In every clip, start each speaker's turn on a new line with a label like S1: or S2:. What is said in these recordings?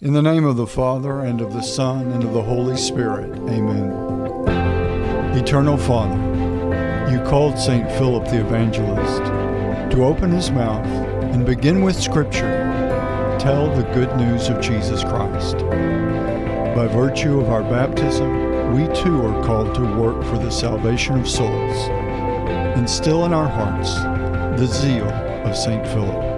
S1: In the name of the Father, and of the Son, and of the Holy Spirit. Amen. Eternal Father, you called St. Philip the Evangelist to open his mouth and begin with Scripture, tell the good news of Jesus Christ. By virtue of our baptism, we too are called to work for the salvation of souls. Instill in our hearts the zeal of St. Philip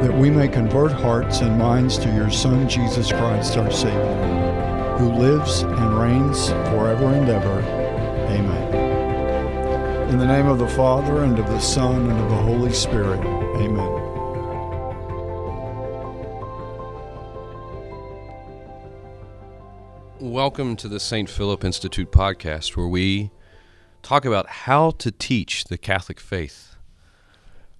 S1: that we may convert hearts and minds to your Son, Jesus Christ, our Savior, who lives and reigns forever and ever. Amen. In the name of the Father, and of the Son, and of the Holy Spirit. Amen.
S2: Welcome to the St. Philip Institute podcast, where we talk about how to teach the Catholic faith.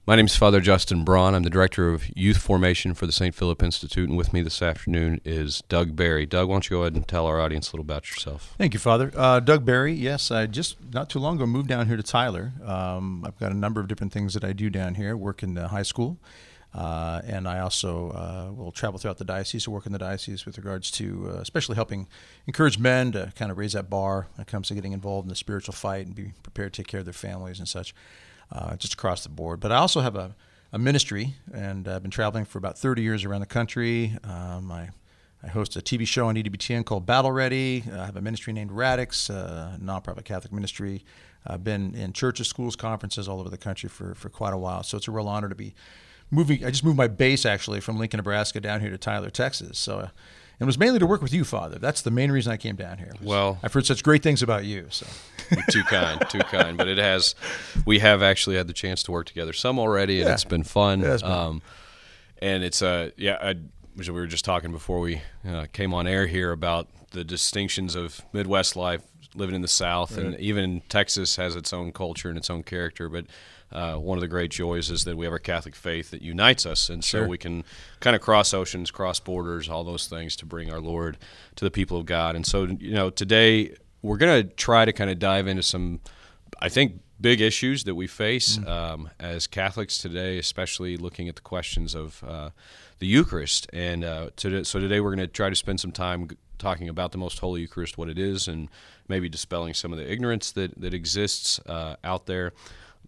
S2: My name is Father Justin Braun. I'm the Director of Youth Formation for the St. Philip Institute, and with me this afternoon is Doug Barry. Doug, why don't you go ahead and tell our audience a little about yourself?
S3: Thank you, Father. Uh, Doug Barry, yes, I just not too long ago moved down here to Tyler. Um, I've got a number of different things that I do down here, work in the high school. Uh, and I also uh, will travel throughout the diocese or work in the diocese with regards to uh, especially helping encourage men to kind of raise that bar when it comes to getting involved in the spiritual fight and be prepared to take care of their families and such, uh, just across the board. But I also have a, a, ministry, and I've been traveling for about 30 years around the country. Um, I, I host a TV show on EWTN called Battle Ready. I have a ministry named Radix, a nonprofit Catholic ministry. I've been in churches, schools, conferences all over the country for, for quite a while. So it's a real honor to be moving. I just moved my base actually from Lincoln, Nebraska, down here to Tyler, Texas. So, uh, and it was mainly to work with you, Father. That's the main reason I came down here.
S2: Well,
S3: I've heard such great things about you. So,
S2: too kind, too kind. But it has. We have actually had the chance to work together some already, and
S3: Yeah.
S2: it's been fun.
S3: It's been-
S2: Um, and it's uh, yeah. I, we were just talking before we uh, came on air here about the distinctions of Midwest life, living in the South, and even Texas has its own culture and its own character. But uh, one of the great joys is that we have our Catholic faith that unites us, and so
S3: Sure.
S2: we can kind of cross oceans, cross borders, all those things to bring our Lord to the people of God. And so, you know, today we're going to try to kind of dive into some, I think, big issues that we face um, as Catholics today, especially looking at the questions of uh, the Eucharist. And uh, to, so today we're going to try to spend some time talking about the Most Holy Eucharist, what it is, and maybe dispelling some of the ignorance that, that exists uh, out there.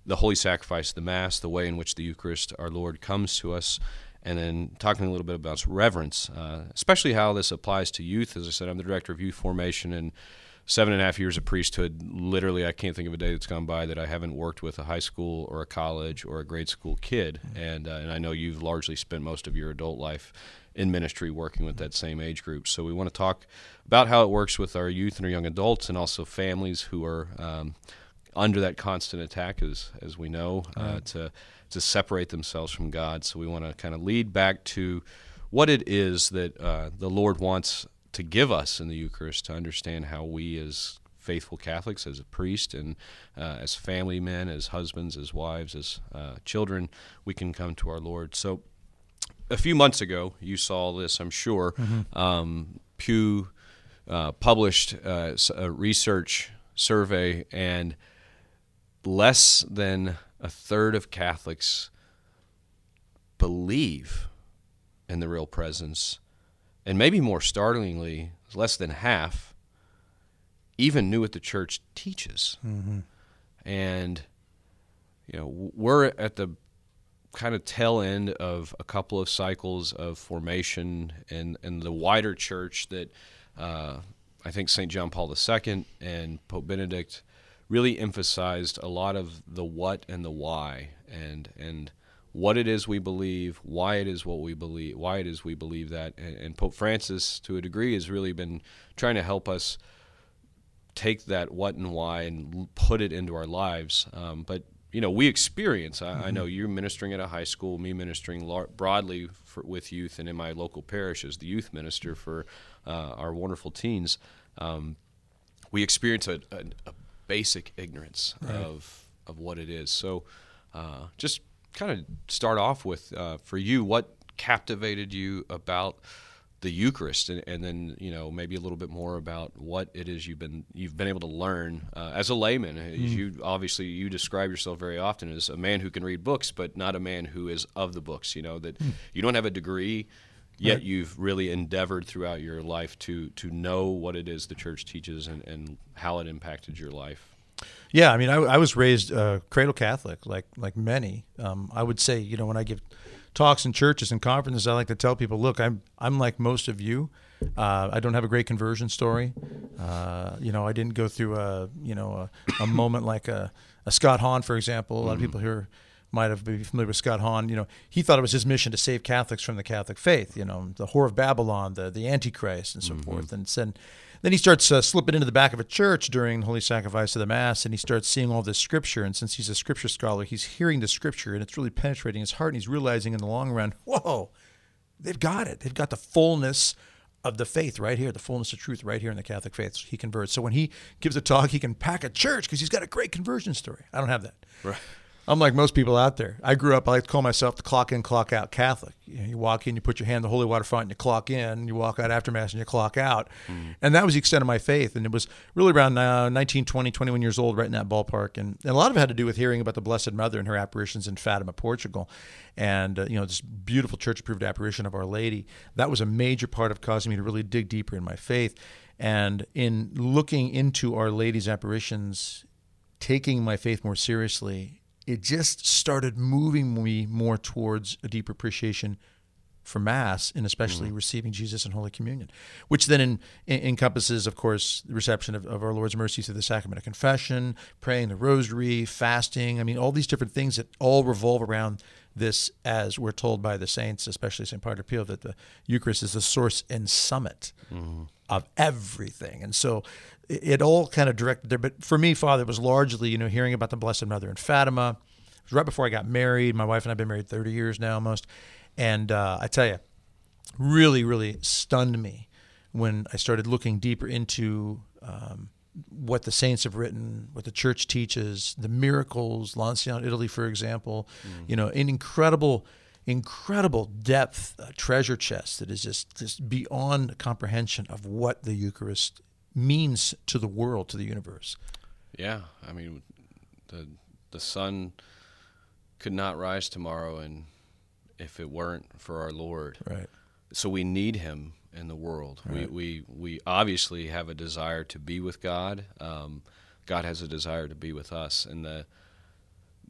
S2: The Holy Sacrifice, the Mass, the way in which the Eucharist, our Lord, comes to us. And then talking a little bit about reverence, uh, especially how this applies to youth. As I said, I'm the director of youth formation, and seven and a half years of priesthood. Literally, I can't think of a day that's gone by that I haven't worked with a high school or a college or a grade school kid. And uh, and I know you've largely spent most of your adult life in ministry working with that same age group. So we want to talk about how it works with our youth and our young adults, and also families who are. Um, under that constant attack, as as we know, uh, to to separate themselves from God. So we want to kind of lead back to what it is that uh, the Lord wants to give us in the Eucharist to understand how we as faithful Catholics, as a priest, and uh, as family men, as husbands, as wives, as uh, children, we can come to our Lord. So a few months ago, you saw this, I'm sure. Um, Pew uh, published uh, a research survey, and less than a third of Catholics believe in the real presence, and maybe more startlingly, less than half even knew what the church teaches. And you know, we're at the kind of tail end of a couple of cycles of formation and, in the wider church that uh, I think St. John Paul II and Pope Benedict really emphasized a lot of the what and the why and and what it is we believe, why it is what we believe, why it is we believe that, and, and Pope Francis, to a degree, has really been trying to help us take that what and why and put it into our lives. Um, but you know, we experience. I, I know you're ministering at a high school, me ministering lar- broadly for, with youth, and in my local parish as the youth minister for uh, our wonderful teens. Um, we experience a, a, a basic ignorance of of what it is. So, uh, just kind of start off with uh, for you, what captivated you about the Eucharist, and, and then you know maybe a little bit more about what it is you've been you've been able to learn uh, as a layman. As You obviously you describe yourself very often as a man who can read books, but not a man who is of the books. You know that you don't have a degree. yet
S3: Right.
S2: you've really endeavored throughout your life to to know what it is the church teaches and, and how it impacted your life.
S3: Yeah, I mean, I, I was raised uh, cradle Catholic, like like many. Um, I would say, you know, when I give talks in churches and conferences, I like to tell people, look, I'm I'm like most of you. Uh, I don't have a great conversion story. Uh, you know, I didn't go through a you know a, a moment like a, a Scott Hahn, for example. A lot of people here might have been familiar with Scott Hahn. You know, he thought it was his mission to save Catholics from the Catholic faith. You know, the whore of Babylon, the the Antichrist, and so forth. And then then he starts uh, slipping into the back of a church during Holy Sacrifice of the Mass, and he starts seeing all this scripture. And since he's a scripture scholar, he's hearing the scripture, and it's really penetrating his heart. And he's realizing in the long run, whoa, they've got it. They've got the fullness of the faith right here, the fullness of truth right here in the Catholic faith. He converts. So when he gives a talk, he can pack a church because he's got a great conversion story. I don't have that.
S2: Right.
S3: I'm like most people out there. I grew up, I like to call myself the clock in, clock out Catholic. You, know, you walk in, you put your hand in the holy water font, and you clock in. You walk out after Mass and you clock out. And that was the extent of my faith. And it was really around uh, 19, 20, 21 years old, right in that ballpark. And, and a lot of it had to do with hearing about the Blessed Mother and her apparitions in Fatima, Portugal. And, uh, you know, this beautiful church approved apparition of Our Lady. That was a major part of causing me to really dig deeper in my faith. And in looking into Our Lady's apparitions, taking my faith more seriously, it just started moving me more towards a deeper appreciation for Mass and especially mm-hmm. receiving Jesus in Holy Communion, which then in, en- encompasses, of course, the reception of, of our Lord's mercy through the sacrament of confession, praying the rosary, fasting. I mean, all these different things that all revolve around this, as we're told by the saints, especially St. Padre Pio, that the Eucharist is the source and summit mm-hmm. of everything. And so it, all kind of directed there. But for me, Father, it was largely, you know, hearing about the Blessed Mother in Fatima. It was right before I got married. My wife and I have been married 30 years now almost. And uh, I tell you, really, really stunned me when I started looking deeper into um, what the saints have written, what the church teaches, the miracles, Lanciano, Italy, for example, you know, an incredible, incredible depth uh, treasure chest that is just, just beyond comprehension of what the Eucharist means to the world, to the universe.
S2: Yeah, I mean, the the sun could not rise tomorrow, and if it weren't for our Lord,
S3: Right.
S2: so we need Him in the world. We we we obviously have a desire to be with God. Um, God has a desire to be with us, and the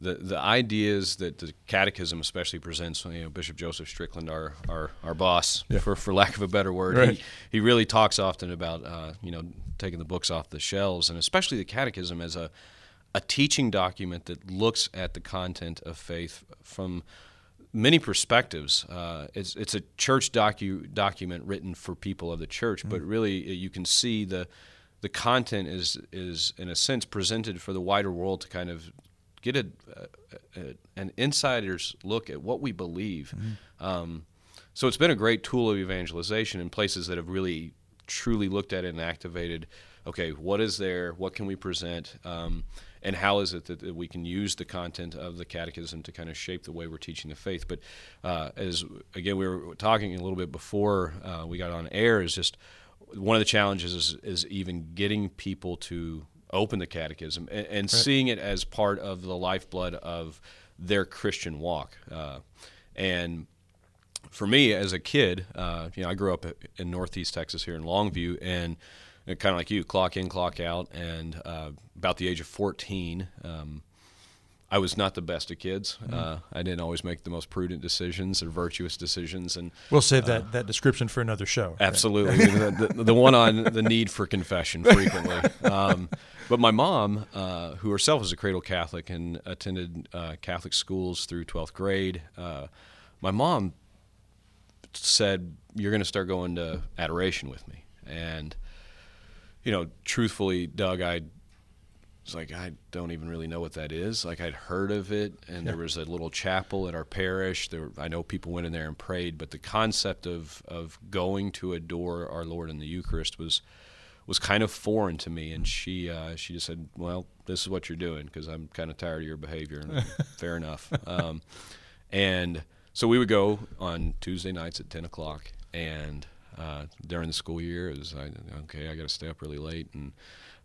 S2: the the ideas that the Catechism especially presents. You know, Bishop Joseph Strickland, our our, our boss,
S3: Yeah.
S2: for for lack of a better word,
S3: Right.
S2: he, he really talks often about uh, you know taking the books off the shelves, and especially the Catechism as a a teaching document that looks at the content of faith from many perspectives. Uh, it's it's a church docu- document written for people of the church, but really uh, you can see the the content is is in a sense presented for the wider world to kind of get a, a, a an insider's look at what we believe. Um, so it's been a great tool of evangelization in places that have really truly looked at it and activated. Okay, what is there? What can we present? Um, and how is it that, that we can use the content of the catechism to kind of shape the way we're teaching the faith? But uh, as again, we were talking a little bit before uh, we got on air. Is just one of the challenges is, is even getting people to open the catechism and, and seeing it as part of the lifeblood of their Christian walk. Uh, and for me as a kid, uh, you know, I grew up in Northeast Texas here in Longview, and kind of like you, clock in, clock out. And uh, about the age of 14, um, I was not the best of kids. Uh, I didn't always make the most prudent decisions or virtuous decisions, and
S3: We'll save that, that description for another show.
S2: Absolutely, the, the, the one on the need for confession frequently. Um, but my mom, uh, who herself was a cradle Catholic and attended uh, Catholic schools through twelfth grade, uh, my mom said, "You're going to start going to adoration with me." And you know, truthfully, Doug, I was like, I don't even really know what that is. Like I'd heard of it, and there was a little chapel at our parish. There, I know people went in there and prayed, but the concept of of going to adore our Lord in the Eucharist was was kind of foreign to me. And she uh, she just said, "Well, this is what you're doing because I'm kind of tired of your behavior." And fair enough. Um, and so we would go on Tuesday nights at ten o'clock, and uh, during the school year, it was I, okay. I got to stay up really late, and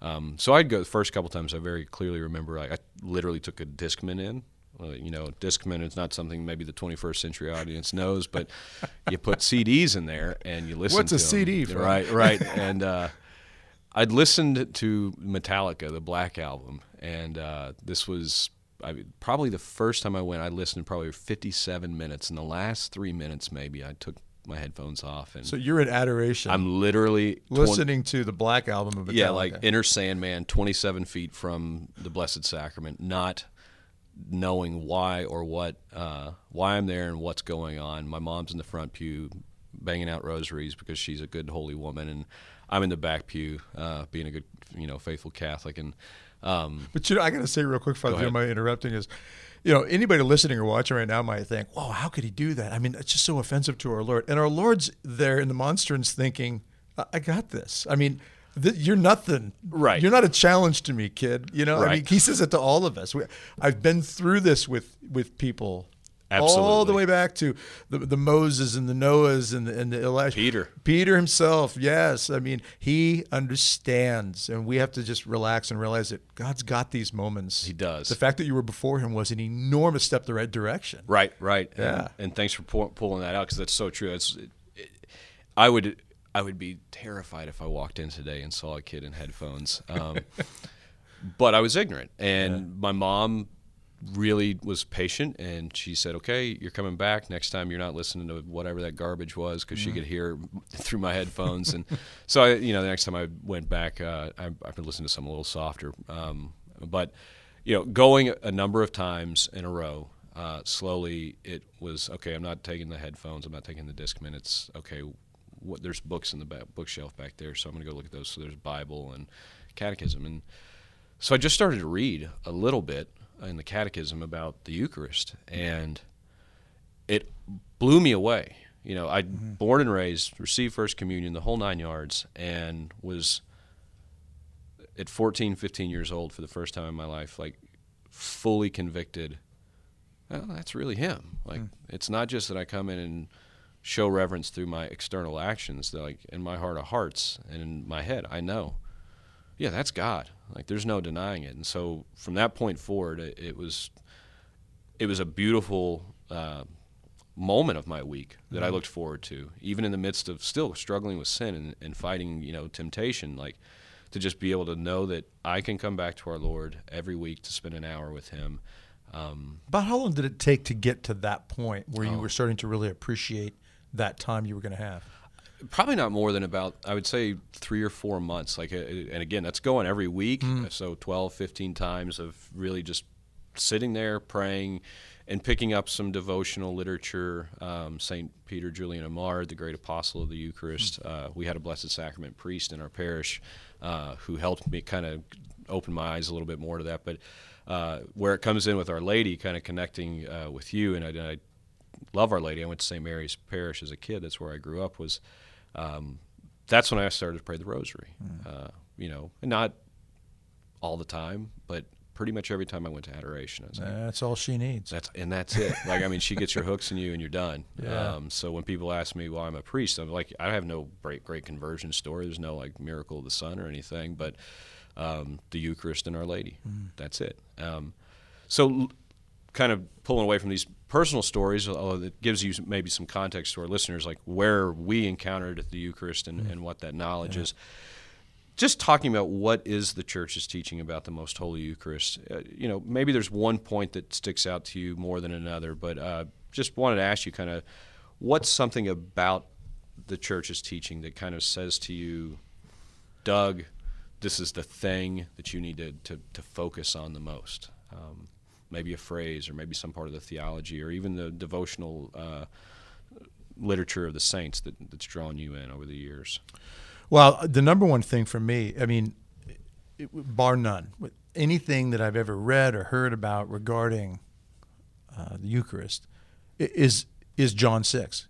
S2: um, so I'd go the first couple times. I very clearly remember I, I literally took a Discman in uh, you know, Discman is not something maybe the 21st century audience knows, but you put CDs in there and you listen. To What's
S3: a CD? For?
S2: Right, right. and uh, I'd listened to Metallica, the Black album, and uh, this was I probably the first time I went. I listened probably 57 minutes, and the last three minutes maybe I took my headphones off and
S3: So you're in adoration.
S2: I'm literally 20
S3: listening to the Black album of Metallica.
S2: yeah, like Enter Sandman, 27 feet from the Blessed Sacrament, not knowing why or what, uh, why I'm there and what's going on. My mom's in the front pew banging out rosaries because she's a good holy woman, and I'm in the back pew uh, being a good, you know, faithful Catholic. And um,
S3: But you know, I got to say real quick, Father,
S2: Go
S3: Joe,
S2: ahead.
S3: my interrupting is, you know, anybody listening or watching right now might think, "Whoa, how could he do that?" I mean, it's just so offensive to our Lord. And our Lord's there in the monstrance, thinking, "I, I got this." I mean. Th- you're nothing,
S2: Right.
S3: You're not a challenge to me, kid. You know, I mean, he says it to all of us. We, I've been through this with with people, all the way back to the, the Moses and the Noahs and the, and the Elijah.
S2: Peter.
S3: Peter himself, yes. I mean, he understands, and we have to just relax and realize that God's got these moments.
S2: He does.
S3: The fact that you were before Him was an enormous step the right direction.
S2: Right, right.
S3: Yeah.
S2: And, and thanks for pu- pulling that out because that's so true. It's, it, it, I would, I would be terrified if I walked in today and saw a kid in headphones. Um, but I was ignorant, and my mom really was patient, and she said, "Okay, you're coming back next time. You're not listening to whatever that garbage was because she could hear through my headphones." and so, I, you know, the next time I went back, uh, I, I could listen to something a little softer. Um, but you know, going a number of times in a row, uh, slowly it was okay. I'm not taking the headphones. I'm not taking the Discman. It's okay. What, there's books in the back, bookshelf back there, so I'm going to go look at those. So there's Bible and Catechism, and so I just started to read a little bit in the Catechism about the Eucharist, and it blew me away. You know, I
S3: Mm-hmm.
S2: born and raised, received First Communion, the whole nine yards, and was at 14, 15 years old for the first time in my life, like fully convicted. Well, that's really him. Like it's not just that I come in and show reverence through my external actions. That like in my heart of hearts and in my head, I know, yeah, that's God. Like there's no denying it. And so from that point forward, it, it was it was a beautiful uh, moment of my week that I looked forward to, even in the midst of still struggling with sin and, and fighting, you know, temptation. Like to just be able to know that I can come back to our Lord every week to spend an hour with Him. Um,
S3: About how long did it take to get to that point where you
S2: Oh.
S3: were starting to really appreciate that time you were going to have?
S2: Probably not more than about i would say three or four months like uh, and again that's going every week so 12 15 times of really just sitting there praying and picking up some devotional literature um, st peter julian eymard the great apostle of the eucharist uh, we had a blessed sacrament priest in our parish uh, who helped me kind of open my eyes a little bit more to that but uh, where it comes in with our lady kind of connecting uh, with you and I, I love Our Lady. I went to St. Mary's Parish as a kid. That's where I grew up. Was um, that's when I started to pray the Rosary. Uh, you know, and not all the time, but pretty much every time I went to adoration. I was like,
S3: That's all she needs.
S2: that's and that's it. Like I mean, she gets your hooks in you, and you're done.
S3: Yeah.
S2: Um, so when people ask me why I'm a priest, I'm like, I have no great great conversion story. There's no like miracle of the sun or anything, but um, the Eucharist and Our Lady. That's it. Um, so l- kind of pulling away from these personal stories, although it gives you maybe some context to our listeners, like where we encountered the Eucharist and, and what that knowledge is. Just talking about what is the church's teaching about the Most Holy Eucharist. Uh, you know, maybe there's one point that sticks out to you more than another, but uh, just wanted to ask you kind of what's something about the church's teaching that kind of says to you, Doug, this is the thing that you need to, to, to focus on the most. Um, maybe a phrase, or maybe some part of the theology, or even the devotional uh, literature of the saints that, that's drawn you in over the years.
S3: Well, the number one thing for me, I mean, it, bar none, anything that I've ever read or heard about regarding uh, the Eucharist is is John six,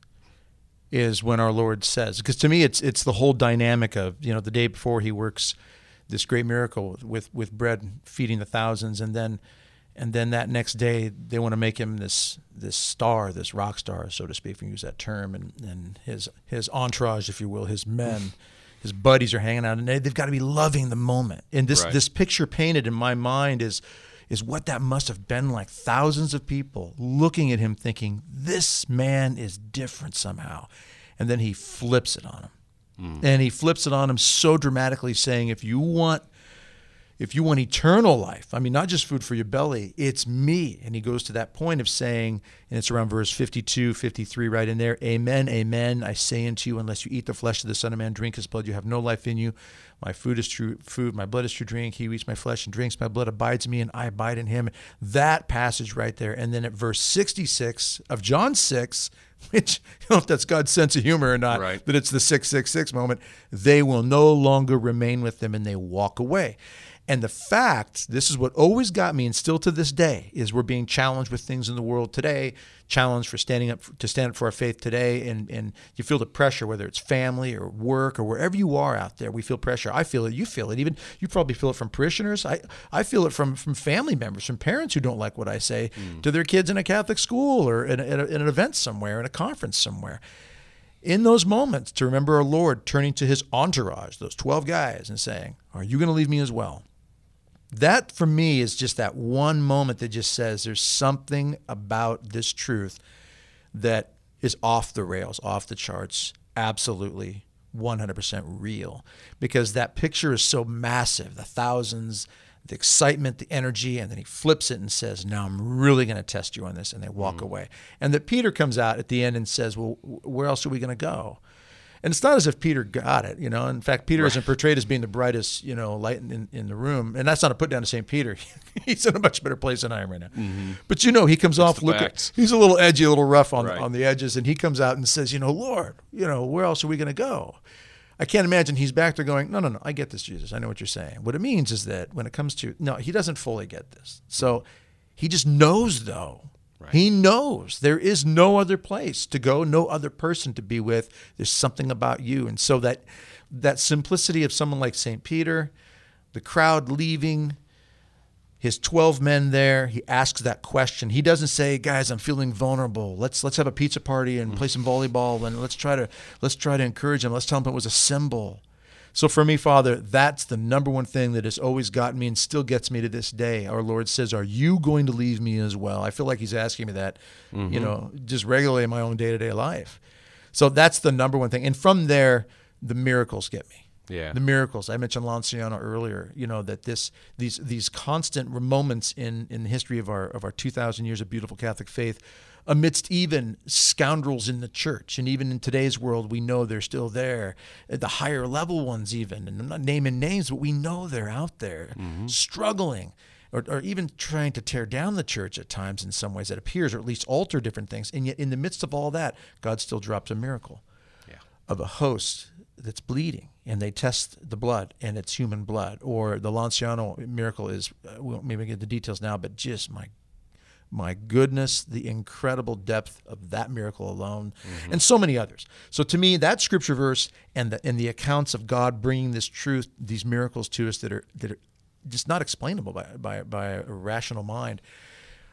S3: is when our Lord says. Because to me, it's it's the whole dynamic of you know the day before He works this great miracle with with bread feeding the thousands, and then and then that next day they want to make him this this star, this rock star, so to speak, if you use that term, and and his his entourage, if you will, his men, his buddies are hanging out, and they, they've got to be loving the moment. And this
S2: Right.
S3: this picture painted in my mind is is what that must have been like. Thousands of people looking at him thinking, this man is different somehow. And then he flips it on him. Mm. And he flips it on him so dramatically, saying, if you want if you want eternal life, I mean, not just food for your belly, it's me. And he goes to that point of saying, and it's around verse 52, 53, right in there Amen, amen. I say unto you, unless you eat the flesh of the Son of Man, drink his blood, you have no life in you. My food is true food, my blood is true drink. He eats my flesh and drinks my blood, abides in me, and I abide in him. That passage right there. And then at verse 66 of John 6, which I don't know if that's God's sense of humor or not,
S2: right.
S3: that it's the 666 moment, they will no longer remain with them and they walk away. And the fact, this is what always got me, and still to this day, is we're being challenged with things in the world today, challenged for standing up to stand up for our faith today, and and you feel the pressure, whether it's family or work or wherever you are out there. We feel pressure. I feel it. You feel it. Even you probably feel it from parishioners. I I feel it from from family members, from parents who don't like what I say mm. to their kids in a Catholic school or in, a, in, a, in an event somewhere, in a conference somewhere in those moments to remember our Lord turning to his entourage, those 12 guys, and saying, Are you going to leave me as well? That for me is just that one moment that just says there's something about this truth that is off the rails, off the charts, absolutely 100% real. Because that picture is so massive the thousands, the excitement, the energy, and then he flips it and says, Now I'm really going to test you on this. And they walk mm. away. And that Peter comes out at the end and says, Well, where else are we going to go? And it's not as if Peter got it, you know. In fact, Peter right. isn't portrayed as being the brightest, you know, light in, in the room. And that's not a put down to St. Peter. he's in a much better place than I am right now. Mm-hmm. But you know, he comes off looking, he's a little edgy, a little rough on, right. on the edges. And he comes out and says, you know, Lord, you know, where else are we going to go? I can't imagine he's back there going, no, no, no, I get this, Jesus. I know what you're saying. What it means is that when it comes to, no, he doesn't fully get this. So he just knows, though, Right. He knows there is no other place to go, no other person to be with. There's something about you. And so that that simplicity of someone like St. Peter, the crowd leaving, his 12 men there, he asks that question. He doesn't say, "Guys, I'm feeling vulnerable. Let's let's have a pizza party and play some volleyball and let's try to let's try to encourage them. Let's tell them it was a symbol." So for me, Father, that's the number one thing that has always gotten me and still gets me to this day. Our Lord says, Are you going to leave me as well? I feel like He's asking me that, mm-hmm. you know, just regularly in my own day to day life. So that's the number one thing. And from there, the miracles get me.
S2: Yeah.
S3: The miracles. I mentioned Lanciano earlier, you know, that this these these constant moments in in the history of our of our 2000 years of beautiful Catholic faith amidst even scoundrels in the church. And even in today's world, we know they're still there. The higher level ones, even. And I'm not naming names, but we know they're out there mm-hmm. struggling. Or, or, even trying to tear down the church at times in some ways, it appears, or at least alter different things. And yet, in the midst of all that, God still drops a miracle
S2: yeah.
S3: of a host that's bleeding, and they test the blood, and it's human blood. Or the Lanciano miracle is, uh, we won't maybe get the details now, but just my my goodness, the incredible depth of that miracle alone, mm-hmm. and so many others. So to me, that scripture verse and the and the accounts of God bringing this truth, these miracles to us that are that are just not explainable by by, by a rational mind,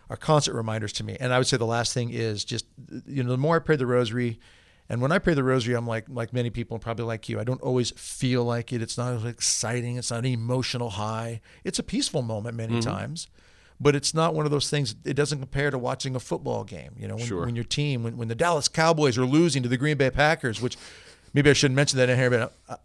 S3: are constant reminders to me. And I would say the last thing is just you know the more I pray the Rosary. And when I pray the rosary, I'm like like many people, probably like you. I don't always feel like it. It's not exciting. It's not an emotional high. It's a peaceful moment many mm-hmm. times but it's not one of those things. It doesn't compare to watching a football game. You know, when,
S2: sure.
S3: when your team, when, when the Dallas Cowboys are losing to the Green Bay Packers, which maybe I shouldn't mention that in here, but I,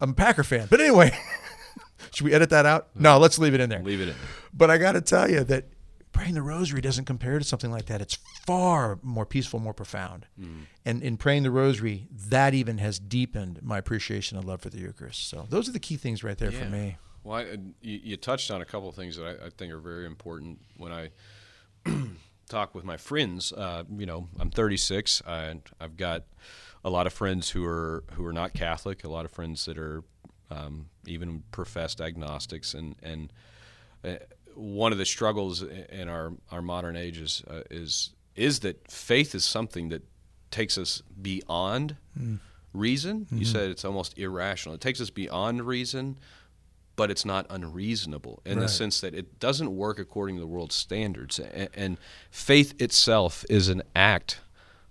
S3: I'm a Packer fan. But anyway, should we edit that out? No, let's leave it in there.
S2: Leave it in.
S3: But I got to tell you that praying the rosary doesn't compare to something like that. It's far more peaceful, more profound. Mm. And in praying the rosary, that even has deepened my appreciation and love for the Eucharist. So those are the key things right there
S2: yeah.
S3: for me.
S2: Well, I, you, you, touched on a couple of things that I, I think are very important when I talk with my friends. Uh, you know, I'm 36, and I've got a lot of friends who are who are not Catholic, a lot of friends that are um, even professed agnostics, and and uh, one of the struggles in our our modern age is uh, is is that faith is something that takes us beyond mm. reason. Mm-hmm. You said it's almost irrational. It takes us beyond reason but it's not unreasonable in right. the sense that it doesn't work according to the world's standards. And, faith itself is an act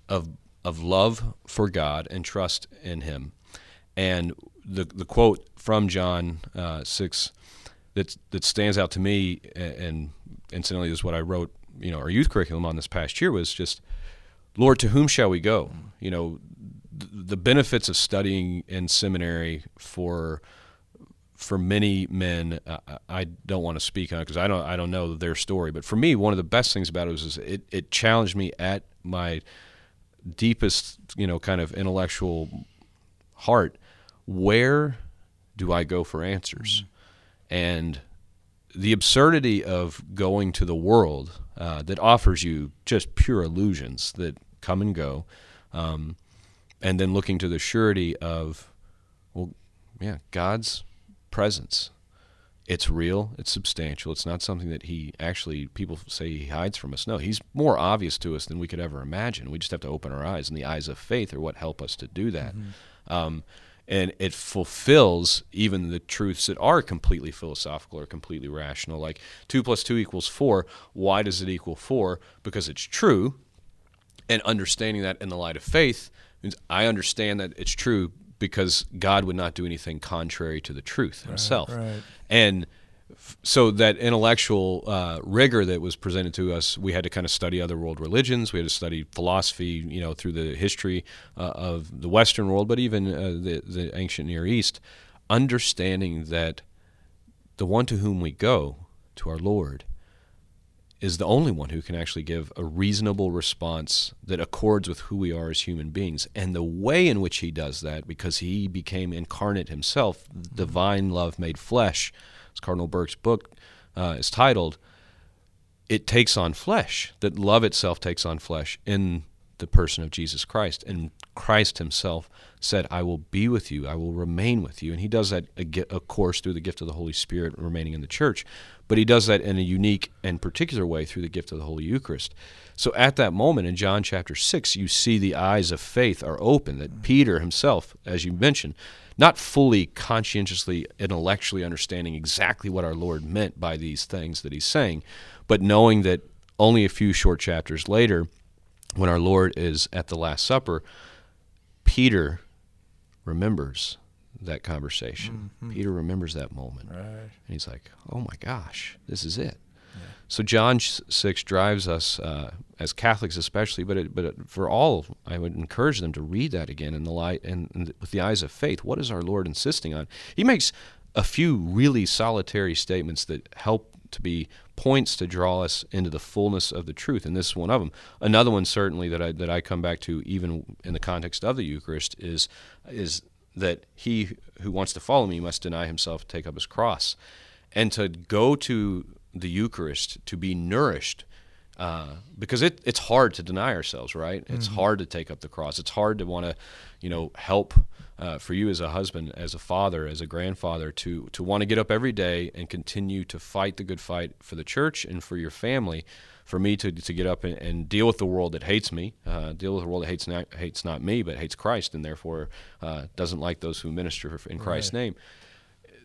S2: of of love for God and trust in Him. And the the quote from John uh, six that that stands out to me and incidentally is what I wrote, you know, our youth curriculum on this past year was just, Lord, to whom shall we go? You know, the benefits of studying in seminary for for many men, uh, I don't want to speak on it because I don't I don't know their story. But for me, one of the best things about it was it, it challenged me at my deepest, you know, kind of intellectual heart. Where do I go for answers? Mm-hmm. And the absurdity of going to the world uh, that offers you just pure illusions that come and go, um, and then looking to the surety of, well, yeah, God's presence. It's real, it's substantial, it's not something that he actually, people say he hides from us. No, he's more obvious to us than we could ever imagine. We just have to open our eyes, and the eyes of faith are what help us to do that. Mm-hmm. Um, and it fulfills even the truths that are completely philosophical or completely rational like 2 plus 2 equals 4 why does it equal 4 because it's true and understanding that in the light of faith means i understand that it's true because god would not do anything contrary to the truth himself
S1: right, right.
S2: and so that intellectual uh, rigor that was presented to us, we had to kind of study other world religions. We had to study philosophy, you know, through the history uh, of the Western world, but even uh, the the ancient Near East, understanding that the one to whom we go, to our Lord, is the only one who can actually give a reasonable response that accords with who we are as human beings. And the way in which he does that, because he became incarnate himself, divine love made flesh as Cardinal Burke's book uh, is titled, it takes on flesh, that love itself takes on flesh in the person of Jesus Christ. And Christ himself said, I will be with you, I will remain with you. And he does that, of course, through the gift of the Holy Spirit remaining in the church, but he does that in a unique and particular way through the gift of the Holy Eucharist. So at that moment in John chapter 6, you see the eyes of faith are open, that mm-hmm. Peter himself, as you mentioned, not fully conscientiously intellectually understanding exactly what our Lord meant by these things that he's saying, but knowing that only a few short chapters later, when our Lord is at the Last Supper, Peter remembers that conversation. Mm-hmm. Peter remembers that moment.
S1: Right. And
S2: he's like, oh my gosh, this is it. So John six drives us uh, as Catholics, especially, but it, but it, for all, I would encourage them to read that again in the light and, and, with the eyes of faith. What is our Lord insisting on? He makes a few really solitary statements that help to be points to draw us into the fullness of the truth, and this is one of them. Another one, certainly, that I that I come back to, even in the context of the Eucharist, is is that he who wants to follow me must deny himself, take up his cross, and to go to the Eucharist to be nourished. Uh, because it, it's hard to deny ourselves, right? It's mm-hmm. hard to take up the cross. It's hard to want to, you know, help uh, for you as a husband, as a father, as a grandfather, to to want to get up every day and continue to fight the good fight for the church and for your family. For me to, to get up and, and deal with the world that hates me, uh, deal with the world that hates not, hates not me, but hates Christ, and therefore uh, doesn't like those who minister in Christ's right. name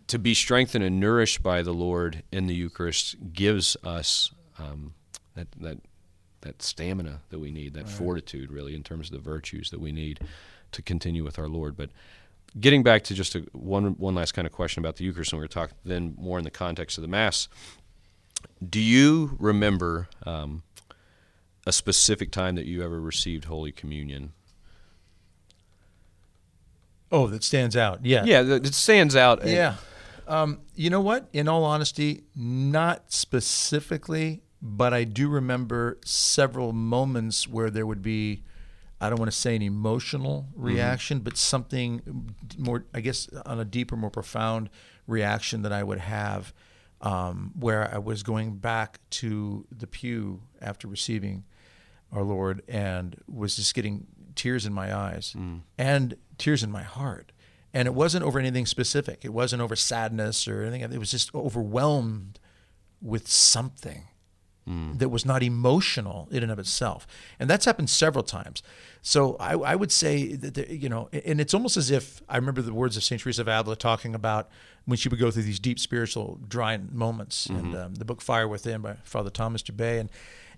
S2: to be strengthened and nourished by the Lord in the Eucharist gives us um, that that that stamina that we need, that right. fortitude, really, in terms of the virtues that we need to continue with our Lord. But getting back to just a, one one last kind of question about the Eucharist, and we're talking then more in the context of the Mass. Do you remember um, a specific time that you ever received Holy Communion?
S3: Oh, that stands out. Yeah.
S2: Yeah, it stands out.
S3: Yeah. Um, you know what? In all honesty, not specifically, but I do remember several moments where there would be, I don't want to say an emotional mm-hmm. reaction, mm-hmm. but something more, I guess, on a deeper, more profound reaction that I would have um, where I was going back to the pew after receiving our Lord and was just getting tears in my eyes mm. and tears in my heart and it wasn't over anything specific. It wasn't over sadness or anything. It was just overwhelmed with something mm. that was not emotional in and of itself. And that's happened several times. So I, I would say that, the, you know, and it's almost as if I remember the words of St. Teresa of Avila talking about when she would go through these deep spiritual dry moments mm-hmm. and um, the book Fire Within by Father Thomas Dubay. And,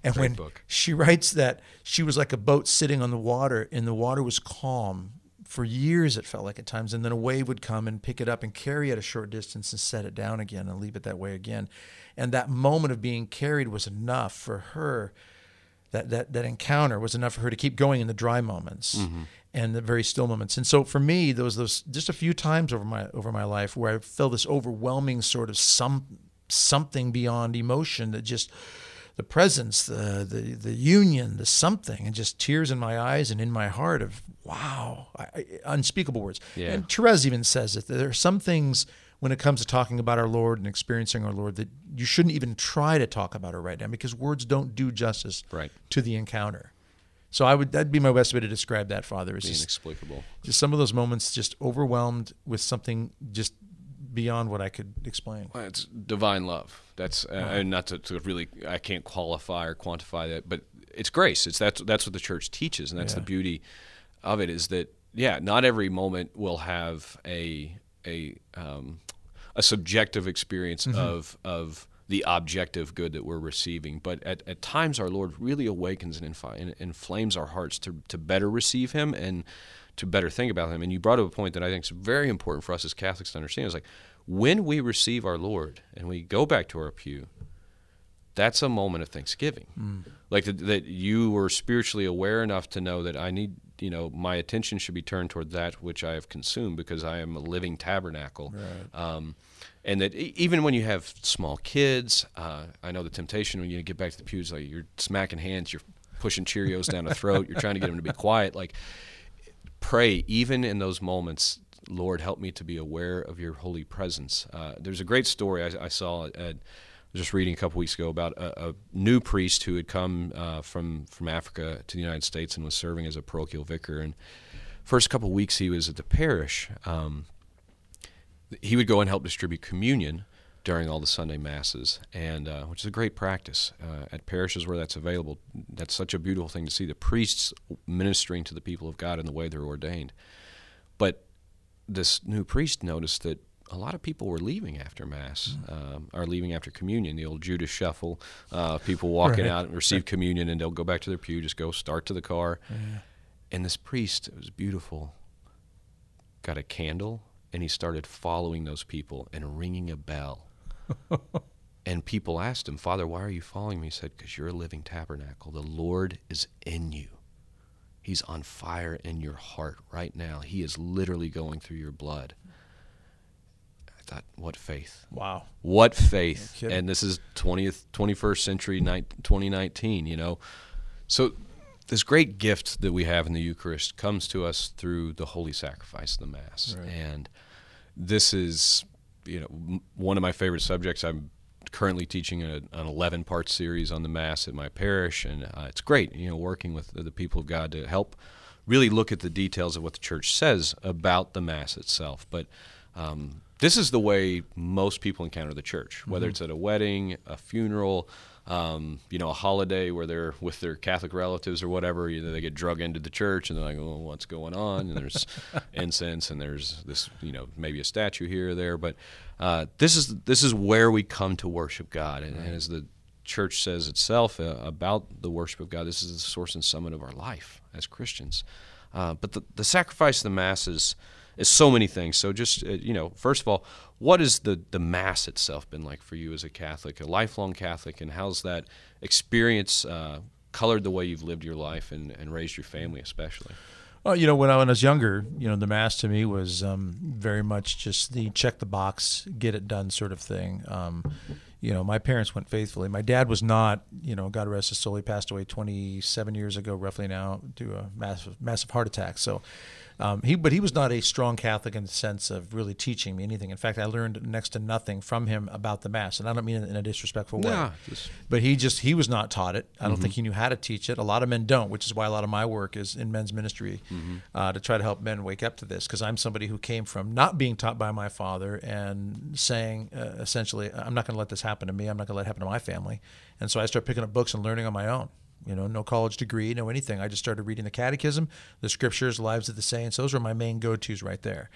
S3: and when
S2: book.
S3: she writes that she was like a boat sitting on the water and the water was calm for years it felt like at times and then a wave would come and pick it up and carry it a short distance and set it down again and leave it that way again and that moment of being carried was enough for her that that, that encounter was enough for her to keep going in the dry moments
S2: Mm-hmm.
S3: and the very still moments and so for me there was those just a few times over my over my life where i felt this overwhelming sort of some something beyond emotion that just the presence, the the the union, the something, and just tears in my eyes and in my heart of wow, I, I, unspeakable words.
S2: Yeah.
S3: And Therese even says that there are some things when it comes to talking about our Lord and experiencing our Lord that you shouldn't even try to talk about it right now because words don't do justice
S2: Right.
S3: to the encounter. So I would that'd be my best way to describe that, Father. Just,
S2: inexplicable.
S3: just some of those moments just overwhelmed with something just beyond what I could explain.
S2: Well, it's divine love. That's uh, and not to, to really I can't qualify or quantify that, but it's grace. It's that's that's what the church teaches, and that's the beauty of it is that yeah, not every moment will have a a um, a subjective experience of of the objective good that we're receiving, but at, at times our Lord really awakens and, infi- inflames our hearts to to better receive Him and to better think about Him. And you brought up a point that I think is very important for us as Catholics to understand. Is like when we receive our Lord and we go back to our pew, that's a moment of thanksgiving. Like that, that you were spiritually aware enough to know that I need, you know, my attention should be turned toward that which I have consumed because I am a living tabernacle. Um, and that even when you have small kids, uh, I know the temptation when you get back to the pews, like you're smacking hands, you're pushing Cheerios down the throat, you're trying to get them to be quiet. Like pray even in those moments lord help me to be aware of your holy presence uh, there's a great story i, I saw at, just reading a couple weeks ago about a, a new priest who had come uh, from from africa to the united states and was serving as a parochial vicar and first couple weeks he was at the parish um, he would go and help distribute communion during all the Sunday masses, and uh, which is a great practice uh, at parishes where that's available. That's such a beautiful thing to see the priests ministering to the people of God in the way they're ordained. But this new priest noticed that a lot of people were leaving after mass, um, or leaving after communion. The old Judas shuffle, uh, people walking
S3: Right.
S2: out and receive communion, and they'll go back to their pew, just go start to the car. And this priest, it was beautiful, got a candle and he started following those people and ringing a bell. and people asked him, Father, why are you following me? He said, Because you're a living tabernacle. The Lord is in you. He's on fire in your heart right now. He is literally going through your blood. I thought, what faith.
S3: Wow.
S2: What faith.
S3: kidding.
S2: and this is 20th, 21st century, 2019, you know. So this great gift that we have in the Eucharist comes to us through the holy sacrifice of the Mass.
S3: Right.
S2: And this is, you know, one of my favorite subjects. I'm currently teaching a, an 11 part series on the Mass at my parish, and uh, it's great, you know, working with the, the people of God to help really look at the details of what the church says about the Mass itself. But um, this is the way most people encounter the church, whether it's at a wedding, a funeral, um, you know, a holiday where they're with their Catholic relatives or whatever. You know, they get drug into the church and they're like, "Oh, what's going on?" And there's incense and there's this, you know, maybe a statue here or there. But uh, this is this is where we come to worship God, and, and as the church says itself uh, about the worship of God, this is the source and summit of our life as Christians. Uh, but the, the sacrifice of the mass is, is so many things. So just uh, you know, first of all, what has the the mass itself been like for you as a Catholic, a lifelong Catholic, and how's that experience uh, colored the way you've lived your life and, and raised your family, especially?
S3: Well, you know, when I, was younger, you know, the mass to me was um, very much just the check the box, get it done sort of thing. Um, you know, my parents went faithfully. My dad was not, you know, God rest his soul. He passed away 27 years ago, roughly now, due to a massive, massive heart attack. So, um, he, but he was not a strong Catholic in the sense of really teaching me anything. In fact, I learned next to nothing from him about the mass, and I don't mean it in a disrespectful way.
S2: Nah, just-
S3: But he just he was not taught it. I don't think he knew how to teach it. A lot of men don't, which is why a lot of my work is in men's ministry uh, to try to help men wake up to this. Because I'm somebody who came from not being taught by my father and saying uh, essentially, I'm not going to let this happen to me. I'm not going to let it happen to my family. And so I started picking up books and learning on my own. You know, no college degree, no anything. I just started reading the Catechism, the Scriptures, Lives of the Saints. Those were my main go-tos right there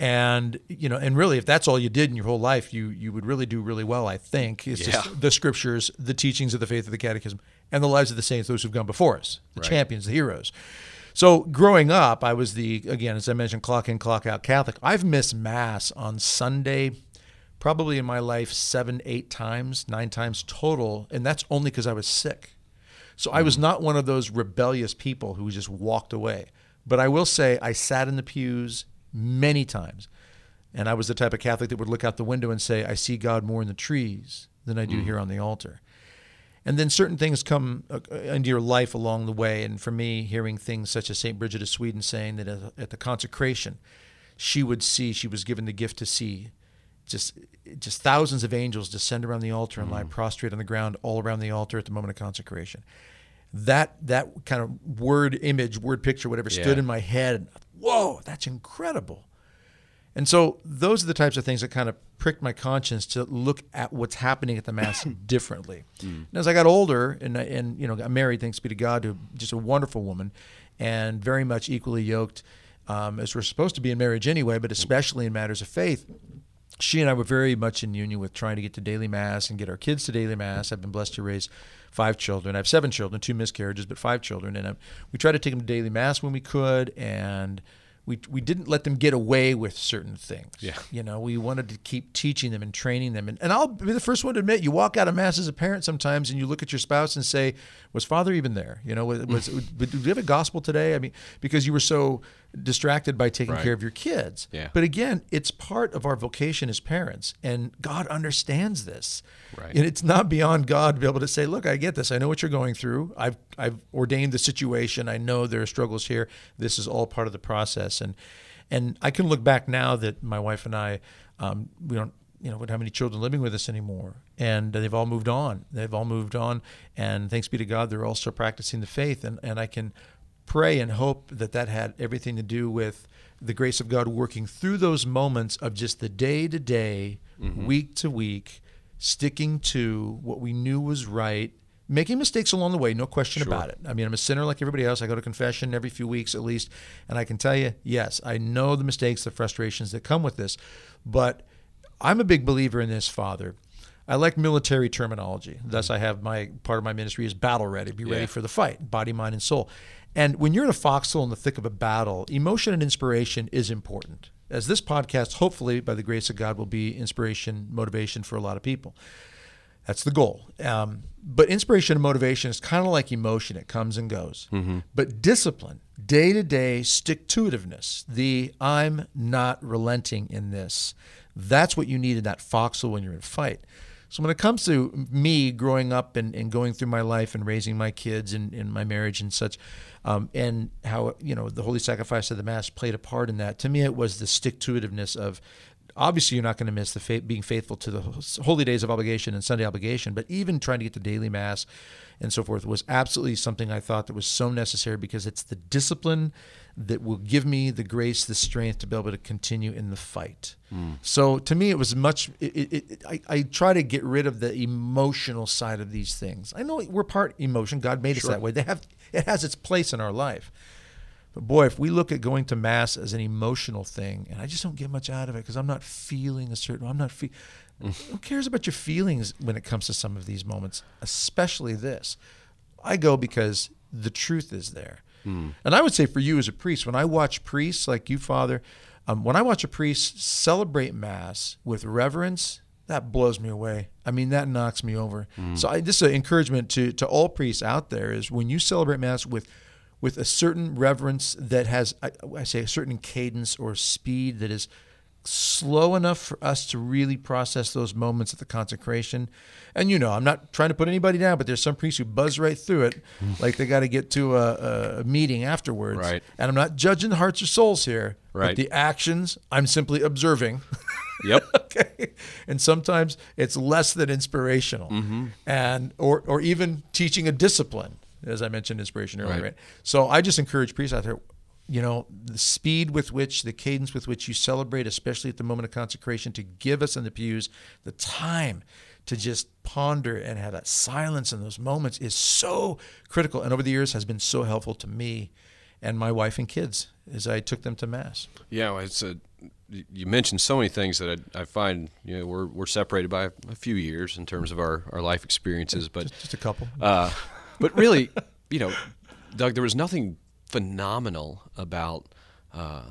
S3: and you know and really if that's all you did in your whole life you you would really do really well i think it's
S2: Yeah.
S3: just the scriptures the teachings of the faith of the catechism and the lives of the saints those who've gone before us the
S2: Right.
S3: champions the heroes So growing up, I was the again, as I mentioned, clock in, clock out Catholic. I've missed mass on Sunday, probably in my life seven, eight times, nine times total, and that's only because I was sick. So I was mm. not one of those rebellious people who just walked away. But I will say I sat in the pews many times. And I was the type of Catholic that would look out the window and say, I see God more in the trees than I do mm. here on the altar. And then certain things come uh, uh, into your life along the way. And for me, hearing things such as St. Bridget of Sweden saying that at the consecration, she would see, she was given the gift to see just just thousands of angels descend around the altar and lie mm. prostrate on the ground all around the altar at the moment of consecration. That that kind of word image, word picture, whatever
S2: Yeah.
S3: stood in my head. Whoa, that's incredible. And so those are the types of things that kind of pricked my conscience to look at what's happening at the mass differently. Mm. And as I got older and and you know got married, thanks be to God, to just a wonderful woman, and very much equally yoked, um, as we're supposed to be in marriage anyway, but mm. especially in matters of faith. She and I were very much in union with trying to get to daily mass and get our kids to daily mass. I've been blessed to raise five children. I have seven children, two miscarriages, but five children, and um, we try to take them to daily mass when we could, and we we didn't let them get away with certain things.
S2: Yeah.
S3: You know, we wanted to keep teaching them and training them. And, and I'll be the first one to admit, you walk out of mass as a parent sometimes and you look at your spouse and say, was father even there? You know, was, was did we have a gospel today? I mean, because you were so distracted by taking
S2: Right.
S3: care of your kids.
S2: Yeah.
S3: But again, it's part of our vocation as parents, and God understands this.
S2: Right.
S3: And it's not beyond God to be able to say, "Look, I get this. I know what you're going through. I've I've ordained the situation. I know there are struggles here. This is all part of the process." And and I can look back now that my wife and I, um, we don't. You know, we don't have any children living with us anymore, and they've all moved on. They've all moved on, and thanks be to God, they're all still practicing the faith. And and I can pray and hope that that had everything to do with the grace of God working through those moments of just the day to day, mm-hmm. week to week, sticking to what we knew was right, making mistakes along the way, no question
S2: Sure.
S3: about it. I mean, I'm a sinner like everybody else. I go to confession every few weeks at least, and I can tell you, yes, I know the mistakes, the frustrations that come with this, but I'm a big believer in this, Father. I like military terminology. Thus, mm-hmm. I have my part of my ministry is battle ready, be ready
S2: Yeah.
S3: for the fight, body, mind, and soul. And when you're in a foxhole in the thick of a battle, emotion and inspiration is important. As this podcast, hopefully, by the grace of God, will be inspiration, motivation for a lot of people. That's the goal. Um, but inspiration and motivation is kind of like emotion, it comes and goes. But discipline, day to day stick to itiveness, the I'm not relenting in this, that's what you need in that foxhole when you're in a fight. So when it comes to me growing up and, and going through my life and raising my kids and, and my marriage and such, um, and how you know the holy sacrifice of the mass played a part in that. To me, it was the stick to itiveness of obviously you're not going to miss the faith, being faithful to the holy days of obligation and Sunday obligation, but even trying to get to daily mass and so forth was absolutely something I thought that was so necessary because it's the discipline that will give me the grace, the strength to be able to continue in the fight. Hmm. So to me, it was much. It, it, it, I, I try to get rid of the emotional side of these things. I know we're part emotion. God made us that way. They have it has its place in our life. But boy, if we look at going to mass as an emotional thing, and I just don't get much out of it because I'm not feeling a certain. I'm not Who cares about your feelings when it comes to some of these moments, especially this? I go because the truth is there. And I would say for you as a priest, when I watch priests like you, Father, um, when I watch a priest celebrate Mass with reverence, that blows me away. I mean, that knocks me over. So I, this is an encouragement to to all priests out there: is when you celebrate Mass with with a certain reverence that has, I, I say, a certain cadence or speed that is slow enough for us to really process those moments at the consecration. And you know, I'm not trying to put anybody down, but there's some priests who buzz right through it, like they got to get to a, a meeting afterwards.
S2: Right.
S3: And I'm not judging the hearts or souls here, but
S2: Right.
S3: the actions, I'm simply observing.
S2: Yep.
S3: okay and sometimes it's less than inspirational
S2: Mm-hmm.
S3: and or or even teaching a discipline as i mentioned inspiration earlier
S2: Right.
S3: right. so i just encourage priests out there you know the speed with which the cadence with which you celebrate especially at the moment of consecration to give us in the pews the time to just ponder and have that silence in those moments is so critical and over the years has been so helpful to me and my wife and kids as i took them to mass
S2: Yeah, well, it's a. You mentioned so many things that I, I find you know we're we're separated by a few years in terms of our, our life experiences, but
S3: just, just a couple
S2: uh, but really, you know, Doug, there was nothing phenomenal about uh,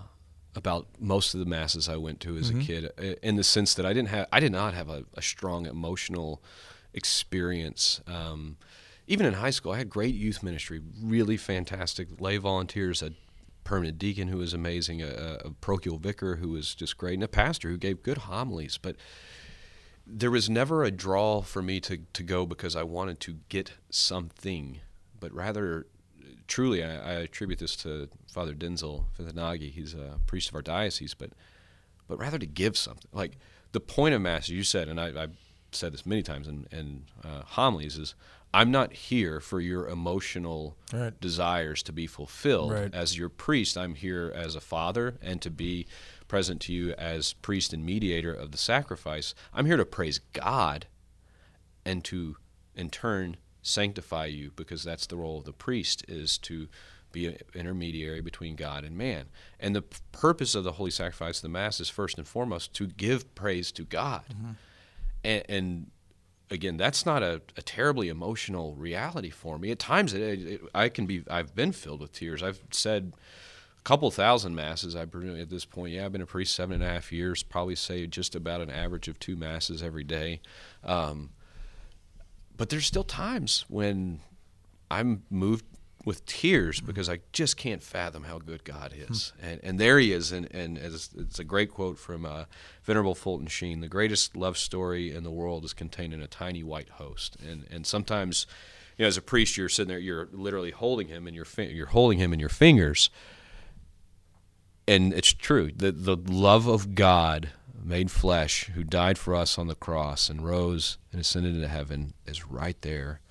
S2: about most of the masses I went to as a kid, uh, in the sense that I didn't have I did not have a, a strong emotional experience. Um, even in high school, I had great youth ministry, really fantastic lay volunteers, a permanent deacon who was amazing, a, a parochial vicar who was just great, and a pastor who gave good homilies. But there was never a draw for me to, to go because I wanted to get something, but rather, truly, I, I attribute this to Father Denzel Fithanagi. He's a priest of our diocese, but but rather to give something. Like the point of Mass, you said, and I, I've said this many times in, in uh, homilies, is I'm not here for your emotional
S3: Right.
S2: desires to be fulfilled.
S3: Right.
S2: As your priest, I'm here as a father and to be present to you as priest and mediator of the sacrifice. I'm here to praise God and to, in turn, sanctify you because that's the role of the priest is to be an intermediary between God and man. And the purpose of the holy sacrifice of the Mass is first and foremost to give praise to God. And, and again, that's not a, a terribly emotional reality for me. At times, it, it, I can be. I've been filled with tears. I've said a couple thousand masses. I at this point, yeah, I've been a priest seven and a half years. Probably say just about an average of two masses every day. Um, but there's still times when I'm moved with tears because I just can't fathom how good God is. And, and there he is. And, and as, it's a great quote from uh, Venerable Fulton Sheen the greatest love story in the world is contained in a tiny white host. And, and sometimes, you know, as a priest, you're sitting there, you're literally holding him in your, fi- you're holding him in your fingers. And it's true. The, the love of God made flesh, who died for us on the cross and rose and ascended into heaven, is right there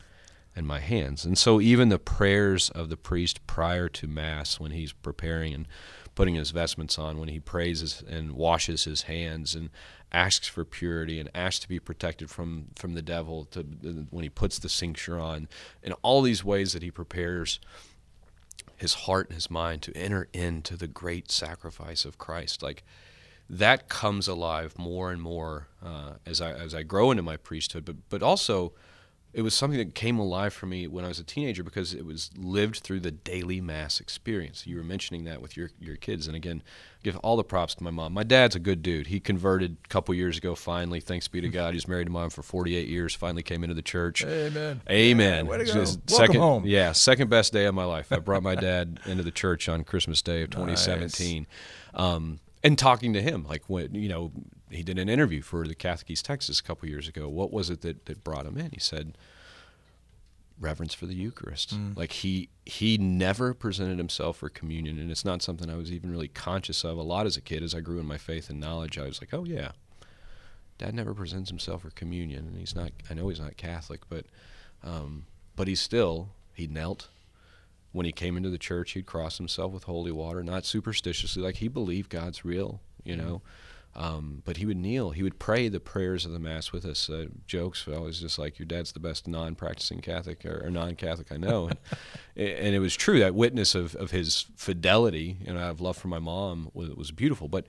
S2: in my hands. And so even the prayers of the priest prior to Mass, when he's preparing and putting his vestments on, when he prays and washes his hands and asks for purity and asks to be protected from, from the devil, to when he puts the cincture on, and all these ways that he prepares his heart and his mind to enter into the great sacrifice of Christ. Like that comes alive more and more uh, as I as I grow into my priesthood. But but also, it was something that came alive for me when I was a teenager because it was lived through the daily mass experience. You were mentioning that with your your kids, and again, give all the props to my mom. My dad's a good dude. He converted a couple years ago. Finally, thanks be to God. He's married to mom for 48 years. Finally came into the church.
S3: Amen.
S2: Amen.
S3: Yeah, way to go.
S2: Just
S3: Welcome
S2: second,
S3: home.
S2: Yeah, second best day of my life. I brought my dad into the church on Christmas Day of 2017, um, and talking to him, like when you know he did an interview for the Catholic East Texas a couple years ago. What was it that that brought him in? He said reverence for the Eucharist.
S3: Mm.
S2: Like he he never presented himself for communion, and it's not something I was even really conscious of a lot as a kid. As I grew in my faith and knowledge, I was like, oh yeah, Dad never presents himself for communion, and he's not. I know he's not Catholic, but um, but he's still he knelt when he came into the church. He'd cross himself with holy water, not superstitiously, like he believed God's real, you know. Um, but he would kneel. He would pray the prayers of the Mass with us. Uh, jokes always just like your dad's the best non-practicing Catholic or, or non-Catholic I know, and, and it was true. That witness of, of his fidelity and I have love for my mom was, was beautiful. But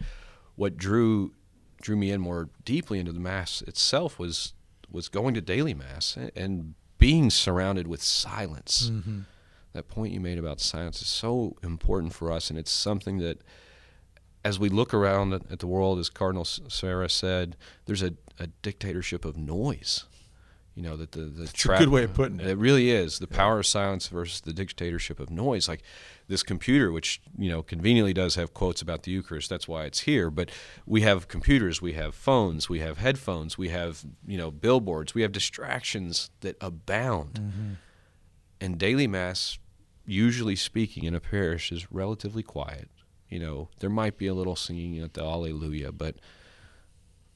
S2: what drew drew me in more deeply into the Mass itself was was going to daily Mass and, and being surrounded with silence. That point you made about science is so important for us, and it's something that as we look around at at the world, as Cardinal Sarah said, there's a, a dictatorship of noise. You know that the the
S3: It's a good way of putting it.
S2: It really is the power of silence versus the dictatorship of noise. Like this computer, which you know conveniently does have quotes about the Eucharist. That's why it's here. But we have computers, we have phones, we have headphones, we have you know billboards, we have distractions that abound.
S3: Mm-hmm.
S2: And daily mass, usually speaking, in a parish is relatively quiet. You know, there might be a little singing at the Alleluia, but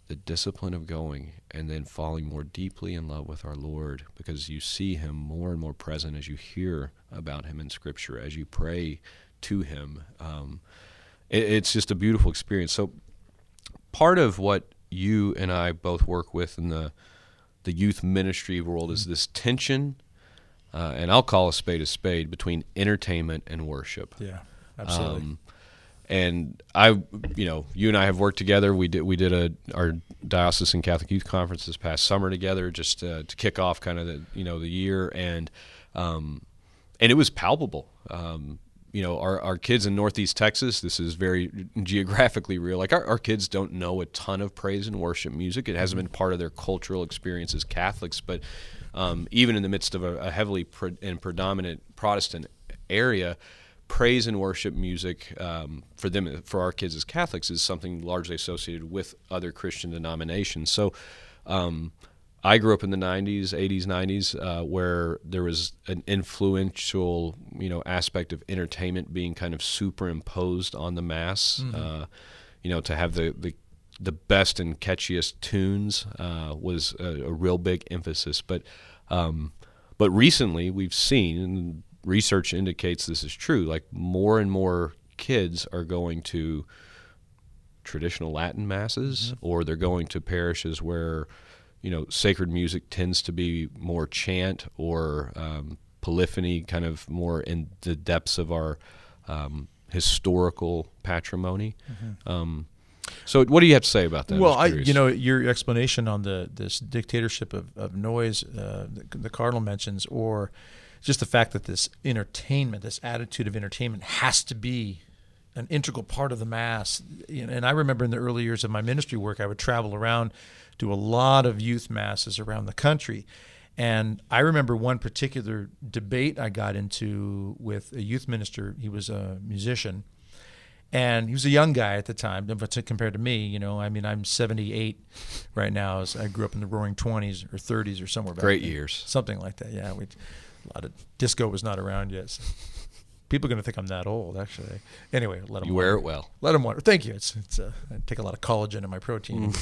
S2: the discipline of going and then falling more deeply in love with our Lord because you see Him more and more present as you hear about Him in Scripture, as you pray to Him. Um, it, it's just a beautiful experience. So, part of what you and I both work with in the the youth ministry world is this tension, uh, and I'll call a spade a spade between entertainment and worship.
S3: Yeah, absolutely.
S2: Um, and I, you know, you and I have worked together. We did we did a our diocesan Catholic Youth Conference this past summer together, just uh, to kick off kind of the you know the year, and um, and it was palpable. Um, you know, our, our kids in Northeast Texas, this is very geographically real. Like our, our kids don't know a ton of praise and worship music. It hasn't been part of their cultural experience as Catholics, but um, even in the midst of a, a heavily pre- and predominant Protestant area, praise and worship music um, for them, for our kids as Catholics, is something largely associated with other Christian denominations. So, um, I grew up in the 90s, 80s, 90s, uh, where there was an influential, you know, aspect of entertainment being kind of superimposed on the mass. Mm-hmm. Uh, you know, to have the, the the best and catchiest tunes uh, was a, a, real big emphasis. But um, but recently we've seen, and research indicates this is true. Like more and more kids are going to traditional Latin masses, mm-hmm. or they're going to parishes where you know, sacred music tends to be more chant or um, polyphony, kind of more in the depths of our um, historical patrimony. Mm-hmm. So, what do you have to say about that?
S3: Well, I, you know, your explanation on the this dictatorship of, of noise, uh, the, the cardinal mentions, or just the fact that this entertainment, this attitude of entertainment, has to be an integral part of the mass. And I remember in the early years of my ministry work, I would travel around do a lot of youth masses around the country. And I remember one particular debate I got into with a youth minister. He was a musician, and he was a young guy at the time. But compared to me, you know, I mean, I'm 78 right now. I grew up in the Roaring 20s or 30s or somewhere. Back
S2: Great
S3: then.
S2: years.
S3: Something like that. Yeah, we a lot of disco was not around yet. So people are going to think I'm that old. Actually, anyway, let them.
S2: You wear it well.
S3: Let them wonder. Thank you. It's it's. Uh, I take a lot of collagen in my protein.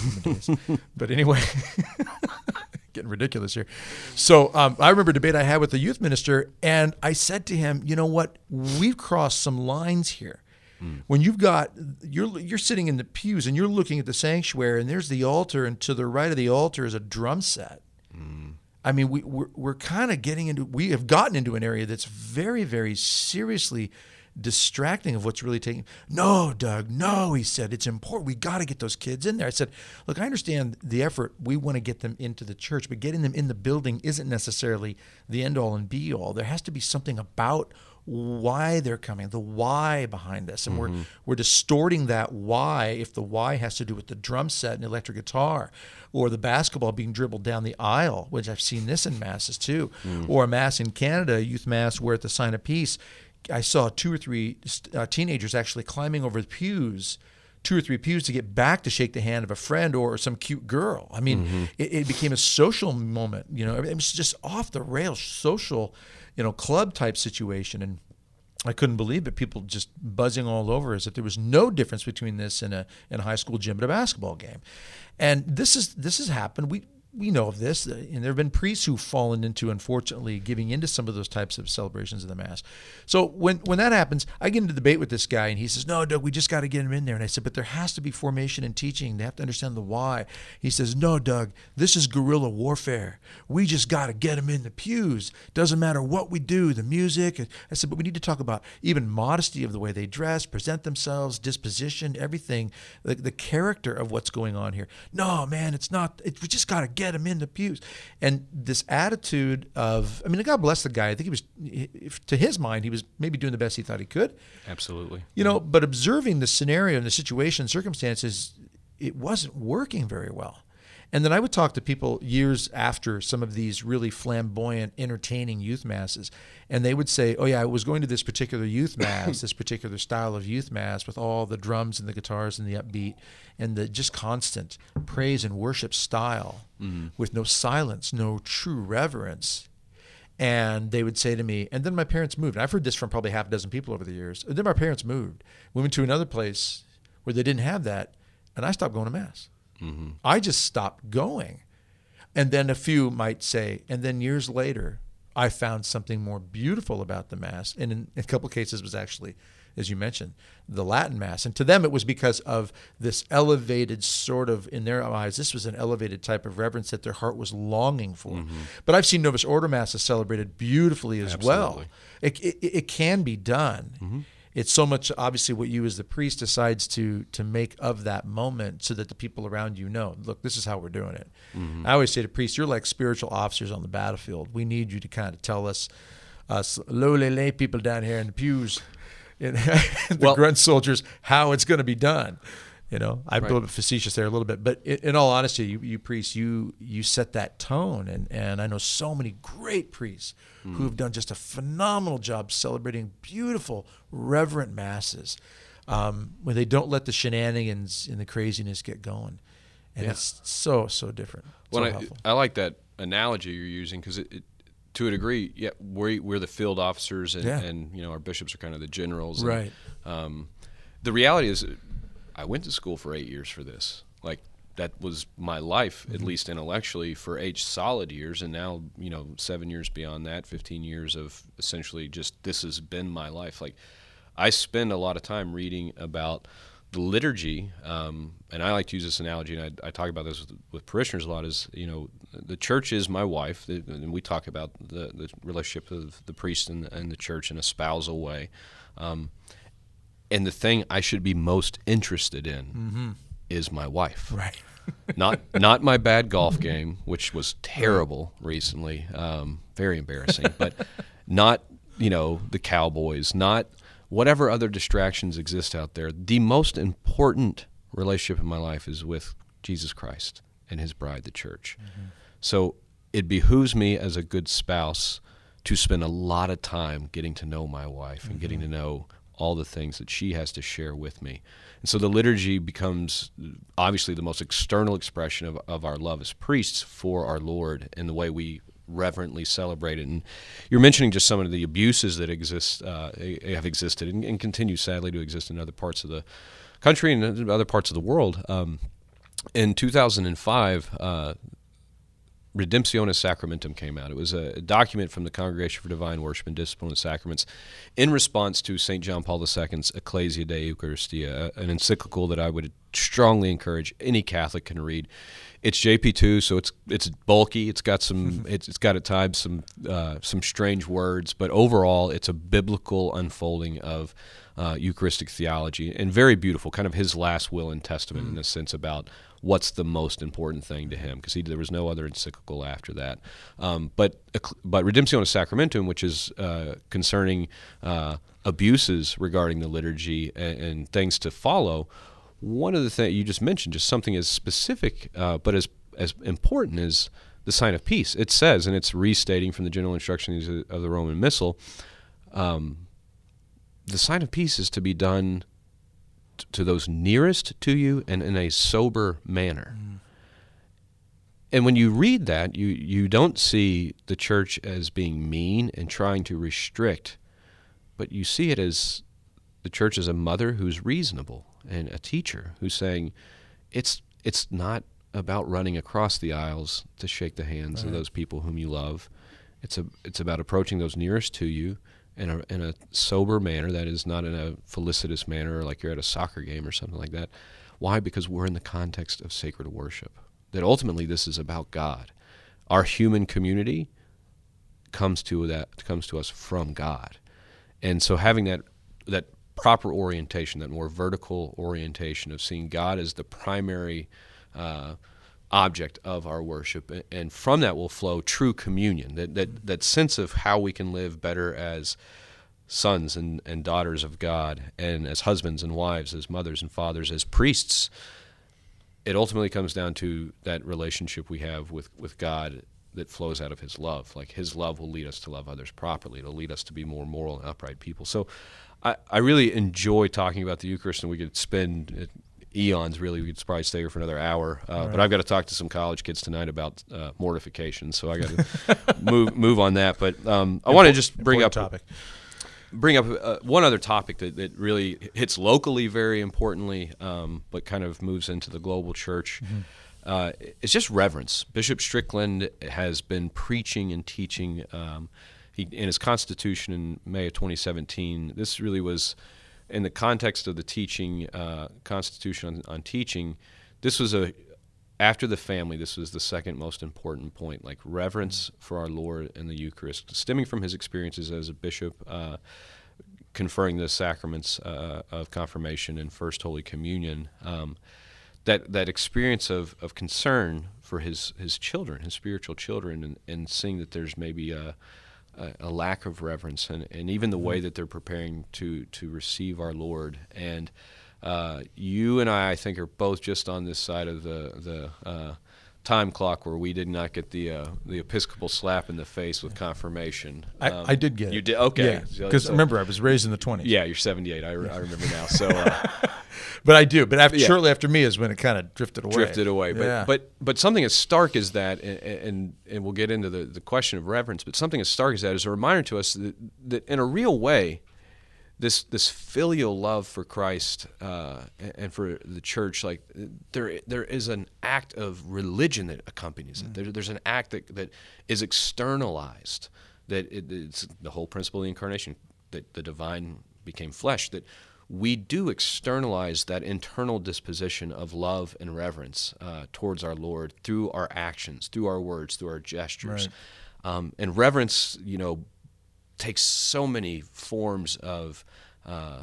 S3: but anyway, getting ridiculous here. So um, I remember a debate I had with the youth minister, and I said to him, "You know what? We've crossed some lines here." Hmm. When you've got you're you're sitting in the pews and you're looking at the sanctuary and there's the altar and to the right of the altar is a drum set. Mm. I mean, we, we're, we're kind of getting into, we have gotten into an area that's very, very seriously distracting of what's really taking. No, Doug, no, he said, it's important. We got to get those kids in there. I said, look, I understand the effort. We want to get them into the church, but getting them in the building isn't necessarily the end all and be all. There has to be something about why they're coming, the why behind this. And mm-hmm. we're we're distorting that why if the why has to do with the drum set and electric guitar or the basketball being dribbled down the aisle, which I've seen this in masses too, mm. or a mass in Canada, a youth mass where at the sign of peace, I saw two or three uh, teenagers actually climbing over the pews two or three pews to get back to shake the hand of a friend or some cute girl. I mean, mm-hmm. it, it, became a social moment. You know, it was just off the rails, social you know, club type situation. And I couldn't believe it. People just buzzing all over as if there was no difference between this and a in a high school gym at a basketball game. And this is this has happened. We we know of this, uh, and there have been priests who've fallen into, unfortunately, giving into some of those types of celebrations of the Mass. So when when that happens, I get into debate with this guy, and he says, "No, Doug, we just got to get him in there." And I said, "But there has to be formation and teaching. They have to understand the why." He says, "No, Doug, this is guerrilla warfare. We just got to get him in the pews. Doesn't matter what we do, the music." I said, "But we need to talk about even modesty of the way they dress, present themselves, disposition, everything, the, the character of what's going on here." No, man, it's not. It, we just got to get him in the pews. And this attitude of, I mean, God bless the guy. I think he was, if, to his mind, he was maybe doing the best he thought he could.
S2: Absolutely.
S3: You know, but observing the scenario and the situation, circumstances, it wasn't working very well. And then I would talk to people years after some of these really flamboyant, entertaining youth masses, and they would say, "Oh yeah, I was going to this particular youth mass, this particular style of youth mass with all the drums and the guitars and the upbeat and the just constant praise and worship style, mm-hmm. with no silence, no true reverence." And they would say to me, and then my parents moved. And I've heard this from probably half a dozen people over the years. And then my parents moved. We went to another place where they didn't have that, and I stopped going to mass. Mm-hmm. I just stopped going. And then a few might say, and then years later, I found something more beautiful about the Mass. And in, in a couple of cases, was actually, as you mentioned, the Latin Mass. And to them, it was because of this elevated sort of, in their eyes, this was an elevated type of reverence that their heart was longing for. Mm-hmm. But I've seen Novus Ordo Masses celebrated beautifully as Absolutely. well. It, it, it, can be done. Mm-hmm it's so much obviously what you as the priest decides to to make of that moment so that the people around you know look this is how we're doing it mm-hmm. i always say to priests you're like spiritual officers on the battlefield we need you to kind of tell us us lowly lay people down here in the pews the
S2: Well-
S3: grunt soldiers how it's going to be done. You know, I'm a little bit facetious there a little bit, but in, in all honesty, you, you priests, you you set that tone, and and I know so many great priests who have done just a phenomenal job celebrating beautiful, reverent masses, um, when they don't let the shenanigans and the craziness get going, and
S2: Yeah.
S3: it's so so different. So
S2: Well, I. I like that analogy you're using because it, it, to a degree, yeah, we, we're the field officers, and,
S3: Yeah.
S2: and you know our bishops are kind of the generals. and,
S3: Right.
S2: um, the reality is, I went to school for eight years for this. Like that was my life,
S3: Mm-hmm.
S2: at least intellectually, for eight solid years, and now you know seven years beyond that, fifteen years of essentially just this has been my life. Like I spend a lot of time reading about the liturgy, um, and I like to use this analogy, and I, I talk about this with, with parishioners a lot. Is you know, the church is my wife, and we talk about the, the relationship of the priest and, and the church in a spousal way. Um, and the thing I should be most interested in mm-hmm. is my wife
S3: right.
S2: not not my bad golf game, which was terrible recently, um, very embarrassing. But not you know the Cowboys, not whatever other distractions exist out there. The most important relationship in my life is with Jesus Christ and His bride, the church. Mm-hmm. So it behooves me as a good spouse to spend a lot of time getting to know my wife and getting mm-hmm. to know all the things that she has to share with me. And so the liturgy becomes obviously the most external expression of, of our love as priests for our Lord and the way we reverently celebrate it. And you're mentioning just some of the abuses that exist, uh, have existed and, and continue sadly to exist in other parts of the country and other parts of the world. Um, in 2005, uh, Redemptionis Sacramentum came out. It was a document from the Congregation for Divine Worship and Discipline of Sacraments in response to St. John Paul II's Ecclesia de Eucharistia, an encyclical that I would strongly encourage any Catholic can read. It's JP2, so it's it's bulky. It's got some it's, it's got at times some uh, some strange words, but overall, it's a biblical unfolding of uh, Eucharistic theology and very beautiful. Kind of his last will and testament in a sense about what's the most important thing to him because there was no other encyclical after that. Um, but but Redemptionis Sacramentum, which is uh, concerning uh, abuses regarding the liturgy and, and things to follow. One of the things you just mentioned, just something as specific uh, but as as important as the sign of peace. It says, and it's restating from the general instructions of the Roman Missal. Um, the sign of peace is to be done t- to those nearest to you and in a sober manner. Mm. And when you read that, you, you don't see the church as being mean and trying to restrict, but you see it as the church as a mother who's reasonable and a teacher who's saying it's it's not about running across the aisles to shake the hands of those people whom you love. It's a it's about approaching those nearest to you in a in a sober manner that is not in a felicitous manner like you're at a soccer game or something like that. Why? Because we're in the context of sacred worship. That ultimately this is about God. Our human community comes to that comes to us from God. And so having that that proper orientation, that more vertical orientation of seeing God as the primary uh, object of our worship, and from that will flow true communion. That that that sense of how we can live better as sons and, and daughters of God, and as husbands and wives, as mothers and fathers, as priests. It ultimately comes down to that relationship we have with, with God that flows out of His love. Like His love will lead us to love others properly. It'll lead us to be more moral and upright people. So, I, I really enjoy talking about the Eucharist, and we could spend uh, eons. Really, we could probably stay here for another hour. Uh, But I've got to talk to some college kids tonight about uh, mortification, so I got to move move on that. But um, I want to just bring up
S3: topic.
S2: bring up uh, one other topic that, that really hits locally very importantly, um, but kind of moves into the global church. Uh, it's just reverence. Bishop Strickland has been preaching and teaching. Um, he, in his constitution in May of 2017, this really was in the context of the teaching uh, constitution on, on teaching. This was a after the family, this was the second most important point, like reverence for our Lord and the Eucharist, stemming from his experiences as a bishop, uh, conferring the sacraments uh, of confirmation and First Holy Communion. Um, that that experience of, of concern for his, his children, his spiritual children, and, and seeing that there's maybe a, a, a lack of reverence, and, and even the way that they're preparing to to receive our Lord. And uh, you and I, I think, are both just on this side of the the uh, time clock where we did not get the uh, the Episcopal slap in the face with confirmation.
S3: I,
S2: Um,
S3: I did get it.
S2: You did okay.
S3: Yeah, because
S2: so-
S3: remember I was raised in the 20s.
S2: yeah, you're 78. I, re- I remember now. So. Uh,
S3: But I do. But after,
S2: Yeah.
S3: shortly after me is when it kind of drifted away.
S2: drifted away. But
S3: yeah.
S2: but but something as stark as that, and and, and we'll get into the, the question of reverence. But something as stark as that is a reminder to us that, that in a real way, this this filial love for Christ uh, and- for the church, like there there is an act of religion that accompanies it. There, there's an act that that is externalized. That it, it's the whole principle of the incarnation. That the divine became flesh. That we do externalize that internal disposition of love and reverence uh, towards our Lord through our actions, through our words, through our gestures. Um, and reverence, you know, takes so many forms of uh,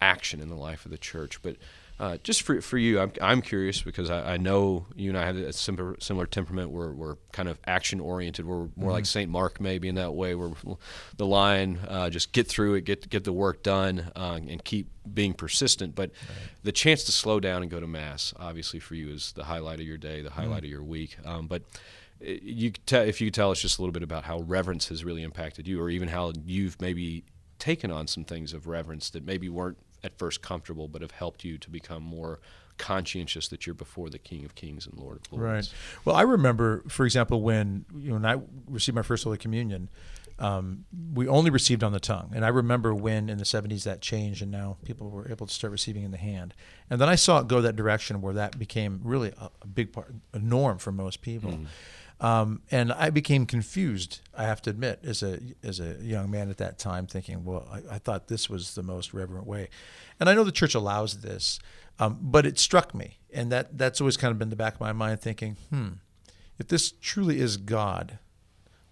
S2: action in the life of the church. But uh, just for, for you, I'm, I'm curious because I, I know you and I have a similar, similar temperament. We're, we're kind of action oriented. We're more like St. Mark, maybe in that way, where the line uh, just get through it, get get the work done, uh, and keep being persistent. But the chance to slow down and go to mass, obviously, for you is the highlight of your day, the highlight of your week. Um, but you if you could tell us just a little bit about how reverence has really impacted you, or even how you've maybe taken on some things of reverence that maybe weren't at first comfortable, but have helped you to become more conscientious that you're before the King of Kings and Lord of Lords.
S3: Right. Well, I remember, for example, when you know when I received my first Holy Communion, um, we only received on the tongue, and I remember when in the '70s that changed, and now people were able to start receiving in the hand. And then I saw it go that direction where that became really a, a big part, a norm for most people. Um, and I became confused. I have to admit, as a as a young man at that time, thinking, "Well, I, I thought this was the most reverent way," and I know the church allows this, um, but it struck me, and that that's always kind of been the back of my mind, thinking, "Hmm, if this truly is God,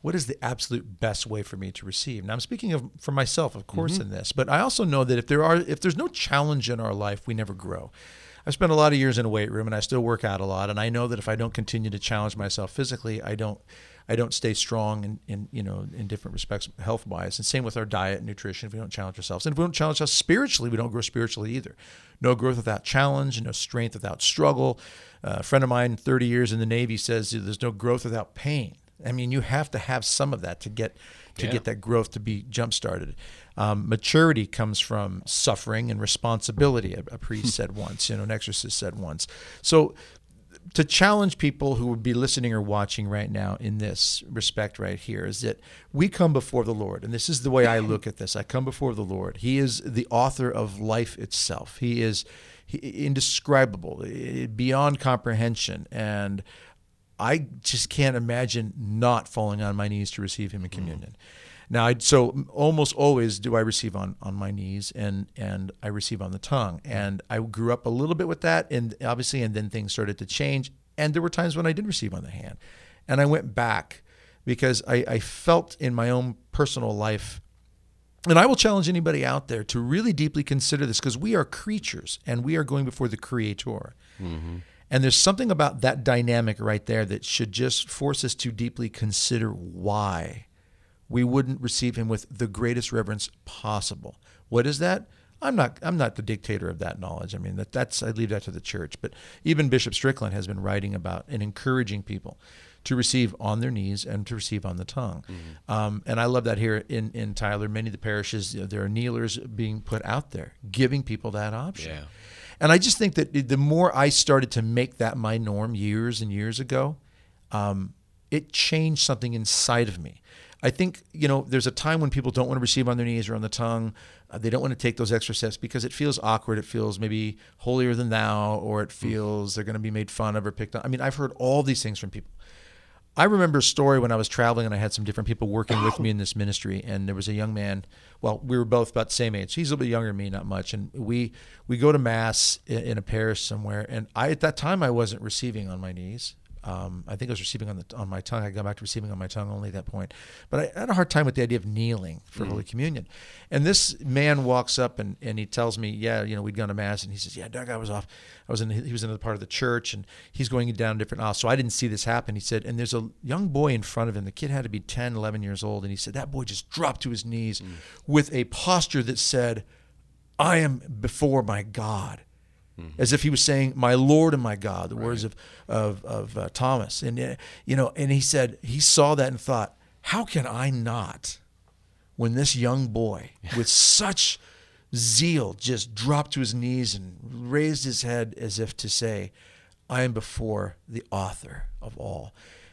S3: what is the absolute best way for me to receive?" Now, I'm speaking of for myself, of course, in this, but I also know that if there are if there's no challenge in our life, we never grow. I've spent a lot of years in a weight room and I still work out a lot. And I know that if I don't continue to challenge myself physically, I don't, I don't stay strong in, in you know, in different respects, health wise. And same with our diet and nutrition. If we don't challenge ourselves and if we don't challenge ourselves spiritually, we don't grow spiritually either. No growth without challenge, and no strength without struggle. Uh, a friend of mine, 30 years in the Navy says there's no growth without pain. I mean, you have to have some of that to get, to
S2: Yeah.
S3: get that growth to be jump started. Um, maturity comes from suffering and responsibility. A, a priest said once, you know, an exorcist said once. So, to challenge people who would be listening or watching right now in this respect right here is that we come before the Lord, and this is the way I look at this. I come before the Lord. He is the author of life itself. He is indescribable, beyond comprehension, and I just can't imagine not falling on my knees to receive Him in communion. Now, I, so almost always do I receive on, on my knees and and I receive on the tongue. Mm-hmm. And I grew up a little bit with that, and obviously, and then things started to change. And there were times when I did receive on the hand, and I went back because I, I felt in my own personal life and I will challenge anybody out there to really deeply consider this because we are creatures and we are going before the Creator. Mm-hmm. And there's something about that dynamic right there that should just force us to deeply consider why we wouldn't receive Him with the greatest reverence possible. What is that? I'm not. I'm not the dictator of that knowledge. I mean, that that's. I leave that to the church. But even Bishop Strickland has been writing about and encouraging people to receive on their knees and to receive on the tongue. Um, and I love that here in, in Tyler, many of the parishes, you know, there are kneelers being put out there, giving people that option.
S2: Yeah.
S3: And I just think that the more I started to make that my norm years and years ago, um, it changed something inside of me. I think, you know, there's a time when people don't want to receive on their knees or on the tongue. Uh, they don't want to take those extra steps because it feels awkward. It feels maybe holier than thou, or it feels they're going to be made fun of or picked on. I mean, I've heard all these things from people. I remember a story when I was traveling and I had some different people working with me in this ministry, and there was a young man. Well, we were both about the same age. He's a little bit younger than me, not much, and we we go to mass in, in a parish somewhere. And I at that time I wasn't receiving on my knees. Um, I think I was receiving on the on my tongue. I got back to receiving on my tongue only at that point. But I had a hard time with the idea of kneeling for Holy Communion. And this man walks up and, and he tells me, yeah, you know, we'd gone to mass, and he says, yeah, Doug, I was off. I was in. He was in another part of the church, and he's going down different aisles. So I didn't see this happen. He said, and there's a young boy in front of him. The kid had to be 10, 11 years old, and he said that boy just dropped to his knees with a posture that said, I am before my God as if he was saying, "My Lord and my God," the words of of, of uh, Thomas, and uh, you know, and he said he saw that and thought, "How can I not?" When this young boy with such zeal just dropped to his knees and raised his head as if to say, "I am before the Author of all."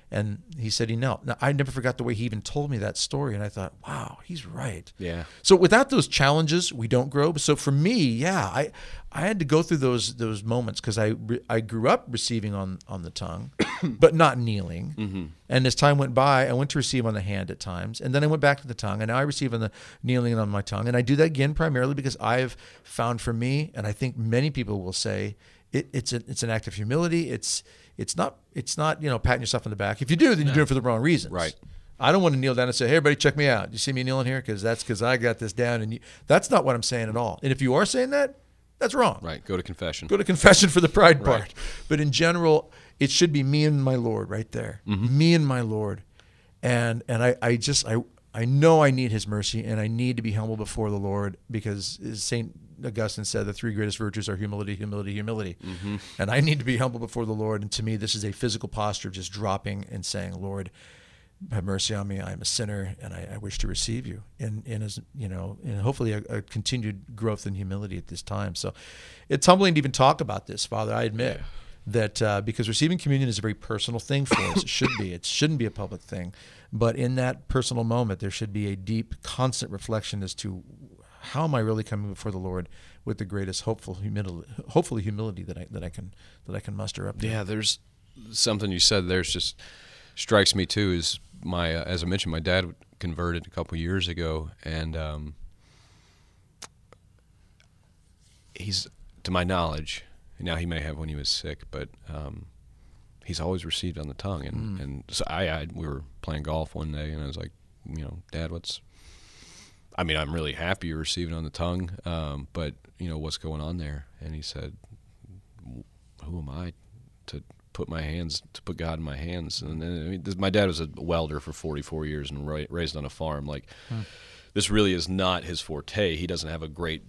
S3: And he said he knelt. Now I never forgot the way he even told me that story, and I thought, "Wow, he's right."
S2: Yeah.
S3: So without those challenges, we don't grow. So for me, yeah, I I had to go through those those moments because I I grew up receiving on on the tongue, but not kneeling. Mm-hmm. And as time went by, I went to receive on the hand at times, and then I went back to the tongue, and now I receive on the kneeling and on my tongue. And I do that again primarily because I've found for me, and I think many people will say, it, it's a, it's an act of humility. It's it's not it's not you know patting yourself on the back. If you do, then you're doing it for the wrong reasons.
S2: Right.
S3: I don't want to kneel down and say, "Hey, everybody, check me out." You see me kneeling here because that's because I got this down, and you, that's not what I'm saying at all. And if you are saying that, that's wrong.
S2: Right. Go to confession.
S3: Go to confession for the pride
S2: Right.
S3: part. But in general, it should be me and my Lord right there. Mm-hmm. Me and my Lord, and and I I just I I know I need His mercy, and I need to be humble before the Lord because Saint Augustine said the three greatest virtues are humility, humility, humility, and I need to be humble before the Lord. And to me, this is a physical posture of just dropping and saying, Lord. Have mercy on me. I am a sinner, and I, I wish to receive you. And, and as you know, and hopefully a, a continued growth in humility at this time. So, it's humbling to even talk about this, Father. I admit that uh, because receiving communion is a very personal thing for us. It should be. It shouldn't be a public thing. But in that personal moment, there should be a deep, constant reflection as to how am I really coming before the Lord with the greatest hopeful humility, hopefully humility that I that I can that I can muster up. To.
S2: Yeah, there's something you said there's just strikes me too is my uh, as I mentioned my dad converted a couple years ago and um, he's to my knowledge now he may have when he was sick but um, he's always received on the tongue and and so I, I we were playing golf one day and I was like you know dad what's I mean I'm really happy you're receiving on the tongue um, but you know what's going on there and he said who am I to put my hands to put God in my hands? And then, I mean, this, my dad was a welder for 44 years and ra- raised on a farm. Like this really is not his forte. He doesn't have a great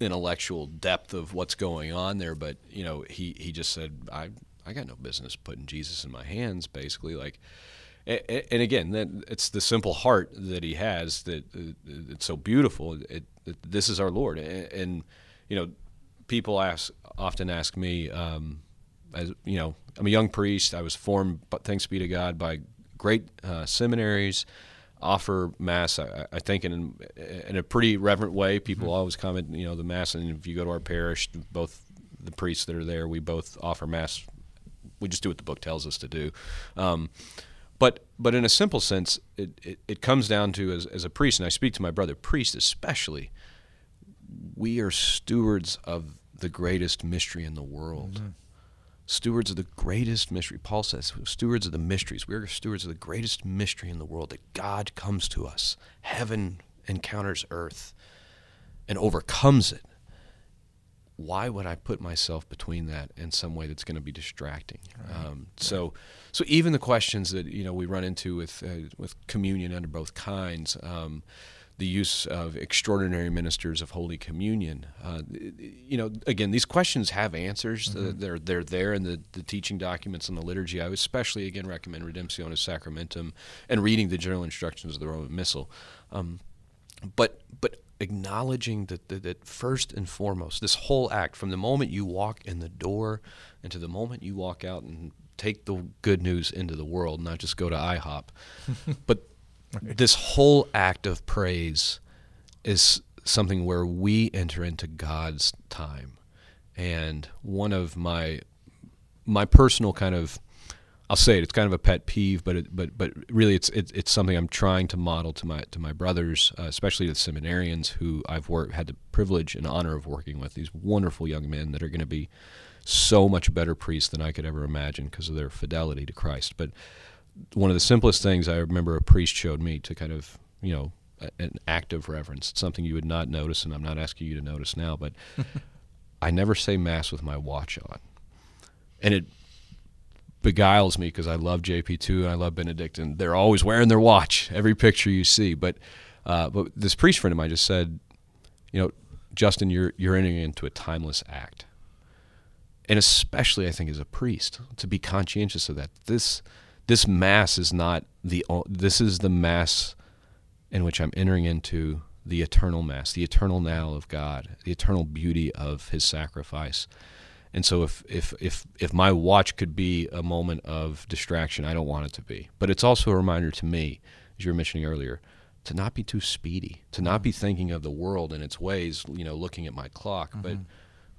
S2: intellectual depth of what's going on there, but you know, he he just said, I I got no business putting Jesus in my hands. Basically, like. And again, that it's the simple heart that he has that uh, it's so beautiful. It, it, this is our Lord, and, and you know, people ask often ask me, um, as you know, I'm a young priest. I was formed, but thanks be to God, by great uh, seminaries. Offer mass, I, I think, in in a pretty reverent way. People always comment, you know, the mass. And if you go to our parish, both the priests that are there, we both offer mass. We just do what the book tells us to do. Um, but but in a simple sense, it, it, it comes down to as, as a priest, and I speak to my brother priest especially. We are stewards of the greatest mystery in the world. Stewards of the greatest mystery. Paul says, stewards of the mysteries. We are stewards of the greatest mystery in the world that God comes to us. Heaven encounters earth and overcomes it. Why would I put myself between that in some way that's going to be distracting? Um, so, so even the questions that you know we run into with uh, with communion under both kinds, um, the use of extraordinary ministers of Holy Communion. Uh, you know, again, these questions have answers. Uh, they're they're there in the, the teaching documents and the liturgy. I would especially again recommend Redemptionis Sacramentum and reading the general instructions of the Roman Missal. Um, but but acknowledging that, that that first and foremost, this whole act from the moment you walk in the door and to the moment you walk out and take the good news into the world, not just go to IHOP, but this whole act of praise is something where we enter into God's time. And one of my my personal kind of I'll say it, it's kind of a pet peeve, but it, but but really it's it, it's something I'm trying to model to my to my brothers, uh, especially the seminarians who I've worked had the privilege and honor of working with these wonderful young men that are going to be so much better priests than I could ever imagine because of their fidelity to Christ. But one of the simplest things I remember a priest showed me to kind of, you know, an act of reverence. It's something you would not notice, and I'm not asking you to notice now, but I never say Mass with my watch on. And it beguiles me because I love JP2 and I love Benedict, and they're always wearing their watch every picture you see. But uh, but this priest friend of mine just said, you know, Justin, you're you're entering into a timeless act, and especially I think as a priest to be conscientious of that. This this mass is not the this is the mass in which I'm entering into the eternal mass, the eternal now of God, the eternal beauty of His sacrifice. And so if if if if my watch could be a moment of distraction, I don't want it to be. But it's also a reminder to me, as you were mentioning earlier, to not be too speedy, to not be thinking of the world and its ways, you know, looking at my clock, mm-hmm. but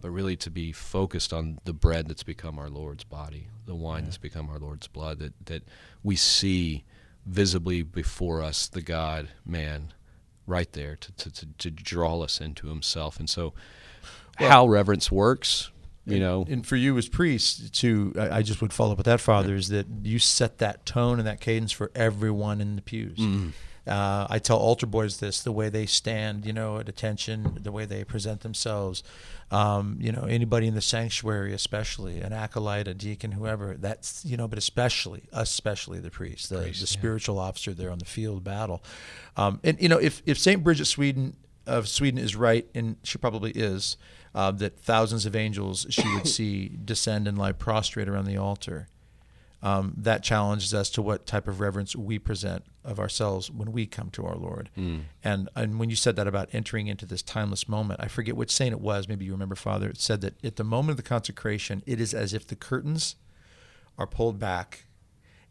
S2: but really to be focused on the bread that's become our Lord's body, the wine yeah. that's become our Lord's blood, that that we see visibly before us the God man right there to, to, to, to draw us into himself. And so well, how reverence works, you
S3: and,
S2: know.
S3: And for you as priests, to I just would follow up with that, Father, is that you set that tone and that cadence for everyone in the pews. Mm. Uh, I tell altar boys this: the way they stand, you know, at attention, the way they present themselves. Um, you know, anybody in the sanctuary, especially an acolyte, a deacon, whoever. That's you know, but especially, especially the priest, the, priest, the spiritual officer there on the field of battle. Um, and you know, if if Saint Bridget Sweden of Sweden is right, and she probably is, uh, that thousands of angels she would see descend and lie prostrate around the altar. Um, that challenges us to what type of reverence we present of ourselves when we come to our Lord. Mm. And and when you said that about entering into this timeless moment, I forget which saint it was. Maybe you remember, Father. It said that at the moment of the consecration, it is as if the curtains are pulled back,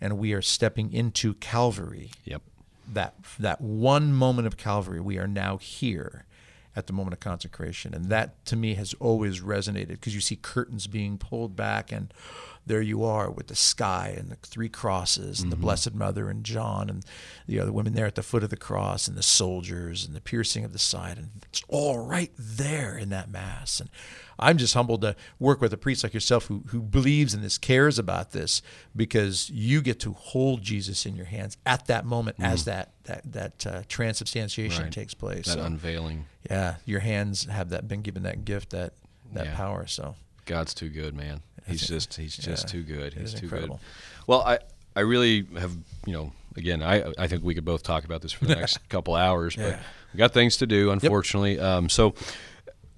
S3: and we are stepping into Calvary.
S2: Yep.
S3: That that one moment of Calvary, we are now here at the moment of consecration. And that to me has always resonated because you see curtains being pulled back and there you are with the sky and the three crosses and mm-hmm. the Blessed Mother and John and the other women there at the foot of the cross and the soldiers and the piercing of the side. And it's all right there in that Mass. And I'm just humbled to work with a priest like yourself who, who believes in this, cares about this, because you get to hold Jesus in your hands at that moment mm. as that that that uh, transubstantiation right. takes place.
S2: That so, unveiling.
S3: Yeah, your hands have that been given that gift, that that yeah. power. So
S2: God's too good, man. He's just he's just yeah, too good. He's too
S3: incredible. good.
S2: Well, I I really have you know again I I think we could both talk about this for the next couple hours, yeah. but we got things to do unfortunately. Yep. Um, so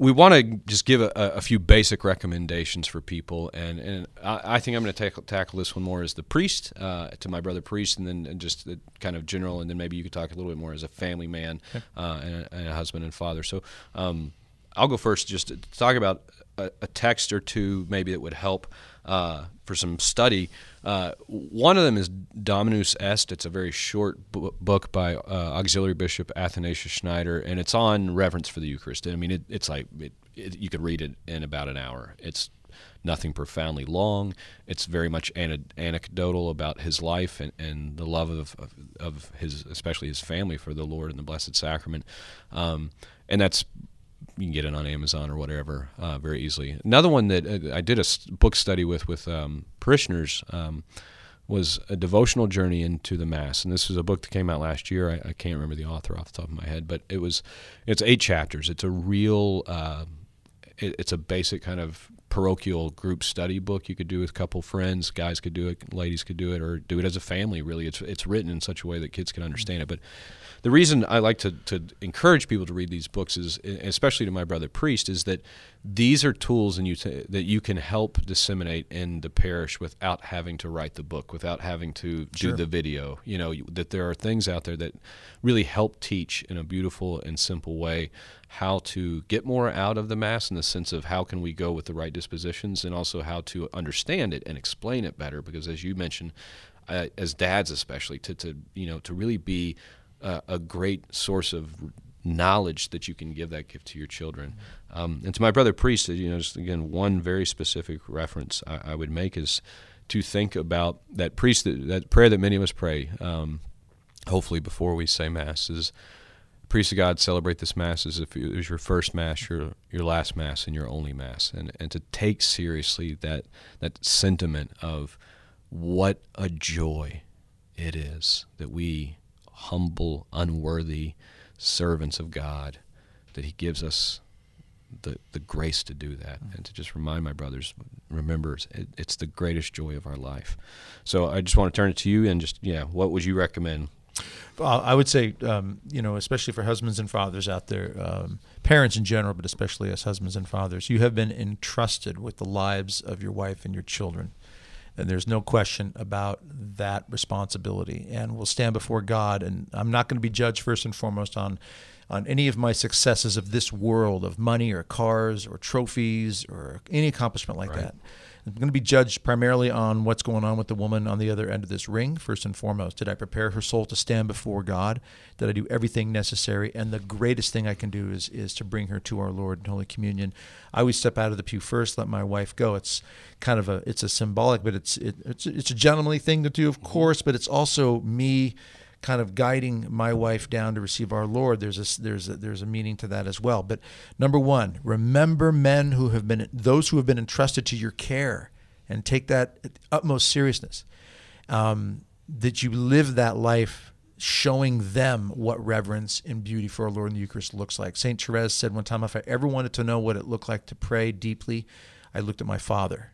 S2: we want to just give a, a, few basic recommendations for people, and, and I, I think I'm going to tackle this one more as the priest uh, to my brother priest, and then and just the kind of general, and then maybe you could talk a little bit more as a family man uh, and, a, and, a, husband and father. So um, I'll go first, just to talk about a, a text or two maybe that would help uh, for some study. Uh, one of them is Dominus Est. It's a very short book by uh, Auxiliary Bishop Athanasius Schneider, and it's on reverence for the Eucharist. I mean, it, it's like it, it, you could read it in about an hour. It's nothing profoundly long. It's very much anecdotal about his life and, and the love of, of, of, his, especially his family, for the Lord and the Blessed Sacrament. Um, and that's you can get it on Amazon or whatever uh, very easily. Another one that uh, I did a book study with with um, parishioners um, was a devotional journey into the Mass, and this was a book that came out last year. I, I, can't remember the author off the top of my head, but it was it's eight chapters. It's a real uh, it, it's a basic kind of parochial group study book you could do with a couple friends guys could do it ladies could do it or do it as a family really it's it's written in such a way that kids can understand it but the reason I like to, to encourage people to read these books is, especially to my brother priest, is that these are tools and you t- that you can help disseminate in the parish without having to write the book, without having to sure. do the video. You know that there are things out there that really help teach in a beautiful and simple way how to get more out of the mass in the sense of how can we go with the right dispositions, and also how to understand it and explain it better. Because as you mentioned, uh, as dads especially, to to you know to really be a great source of knowledge that you can give that gift to your children. Um, and to my brother priest, you know, just again, one very specific reference I, I would make is to think about that priest, that, that prayer that many of us pray, um, hopefully before we say mass, is priests of God celebrate this mass as if it was your first mass, your your last mass, and your only mass, and and to take seriously that that sentiment of what a joy it is that we humble, unworthy servants of God, that He gives us the the grace to do that, and to just remind my brothers, remember, it, it's the greatest joy of our life. So I just want to turn it to you, and just yeah, what would you recommend?
S3: Uh, I would say, um, you know, especially for husbands and fathers out there, um, parents in general, but especially as husbands and fathers, you have been entrusted with the lives of your wife and your children. And there's no question about that responsibility. And we'll stand before God. And I'm not going to be judged first and foremost on on any of my successes of this world of money or cars or trophies or any accomplishment like
S2: Right.
S3: that. I'm going to be judged primarily on what's going on with the woman on the other end of this ring, first and foremost. Did I prepare her soul to stand before God? Did I do everything necessary? And the greatest thing I can do is, is to bring her to our Lord in Holy Communion. I always step out of the pew first, let my wife go. It's kind of a, it's a symbolic, but it's, it, it's, it's a gentlemanly thing to do, of mm-hmm. course, but it's also me kind of guiding my wife down to receive our Lord. There's a there's a, there's a meaning to that as well. But number one, remember men who have been those who have been entrusted to your care, and take that utmost seriousness. Um, that you live that life showing them what reverence and beauty for our Lord in the Eucharist looks like. Saint Therese said one time, if I ever wanted to know what it looked like to pray deeply, I looked at my father.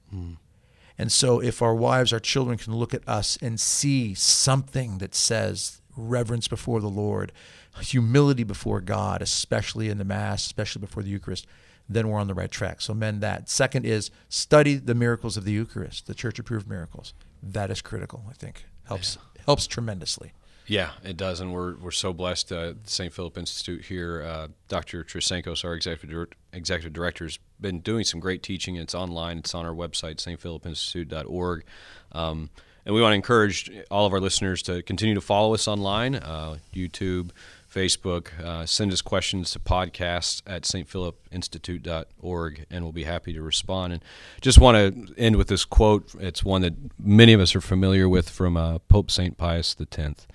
S3: And so, if our wives, our children can look at us and see something that says reverence before the Lord, humility before God, especially in the Mass, especially before the Eucharist, then we're on the right track. So, men, that. Second is study the miracles of the Eucharist, the church approved miracles. That is critical, I think. Helps helps tremendously.
S2: Yeah, it does, and we're we're so blessed. Uh, St. Philip Institute here, uh, Dr. Trisenkos, our executive dir- executive director, has been doing some great teaching. It's online. It's on our website, stphilipinstitute.org. Um, and we want to encourage all of our listeners to continue to follow us online, uh, YouTube, Facebook. Uh, send us questions to podcast at stphilipinstitute.org, and we'll be happy to respond. And just want to end with this quote. It's one that many of us are familiar with from uh, Pope St. Pius X.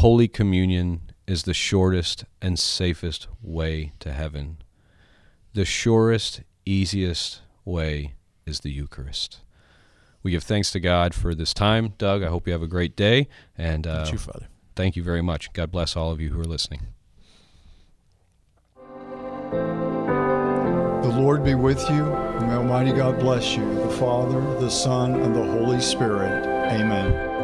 S2: Holy Communion is the shortest and safest way to heaven. The surest, easiest way is the Eucharist. We give thanks to God for this time. Doug, I hope you have a great day. And uh,
S3: Thank you, Father.
S2: thank you very much. God bless all of you who are listening.
S1: The Lord be with you, and may Almighty God bless you, the Father, the Son, and the Holy Spirit. Amen.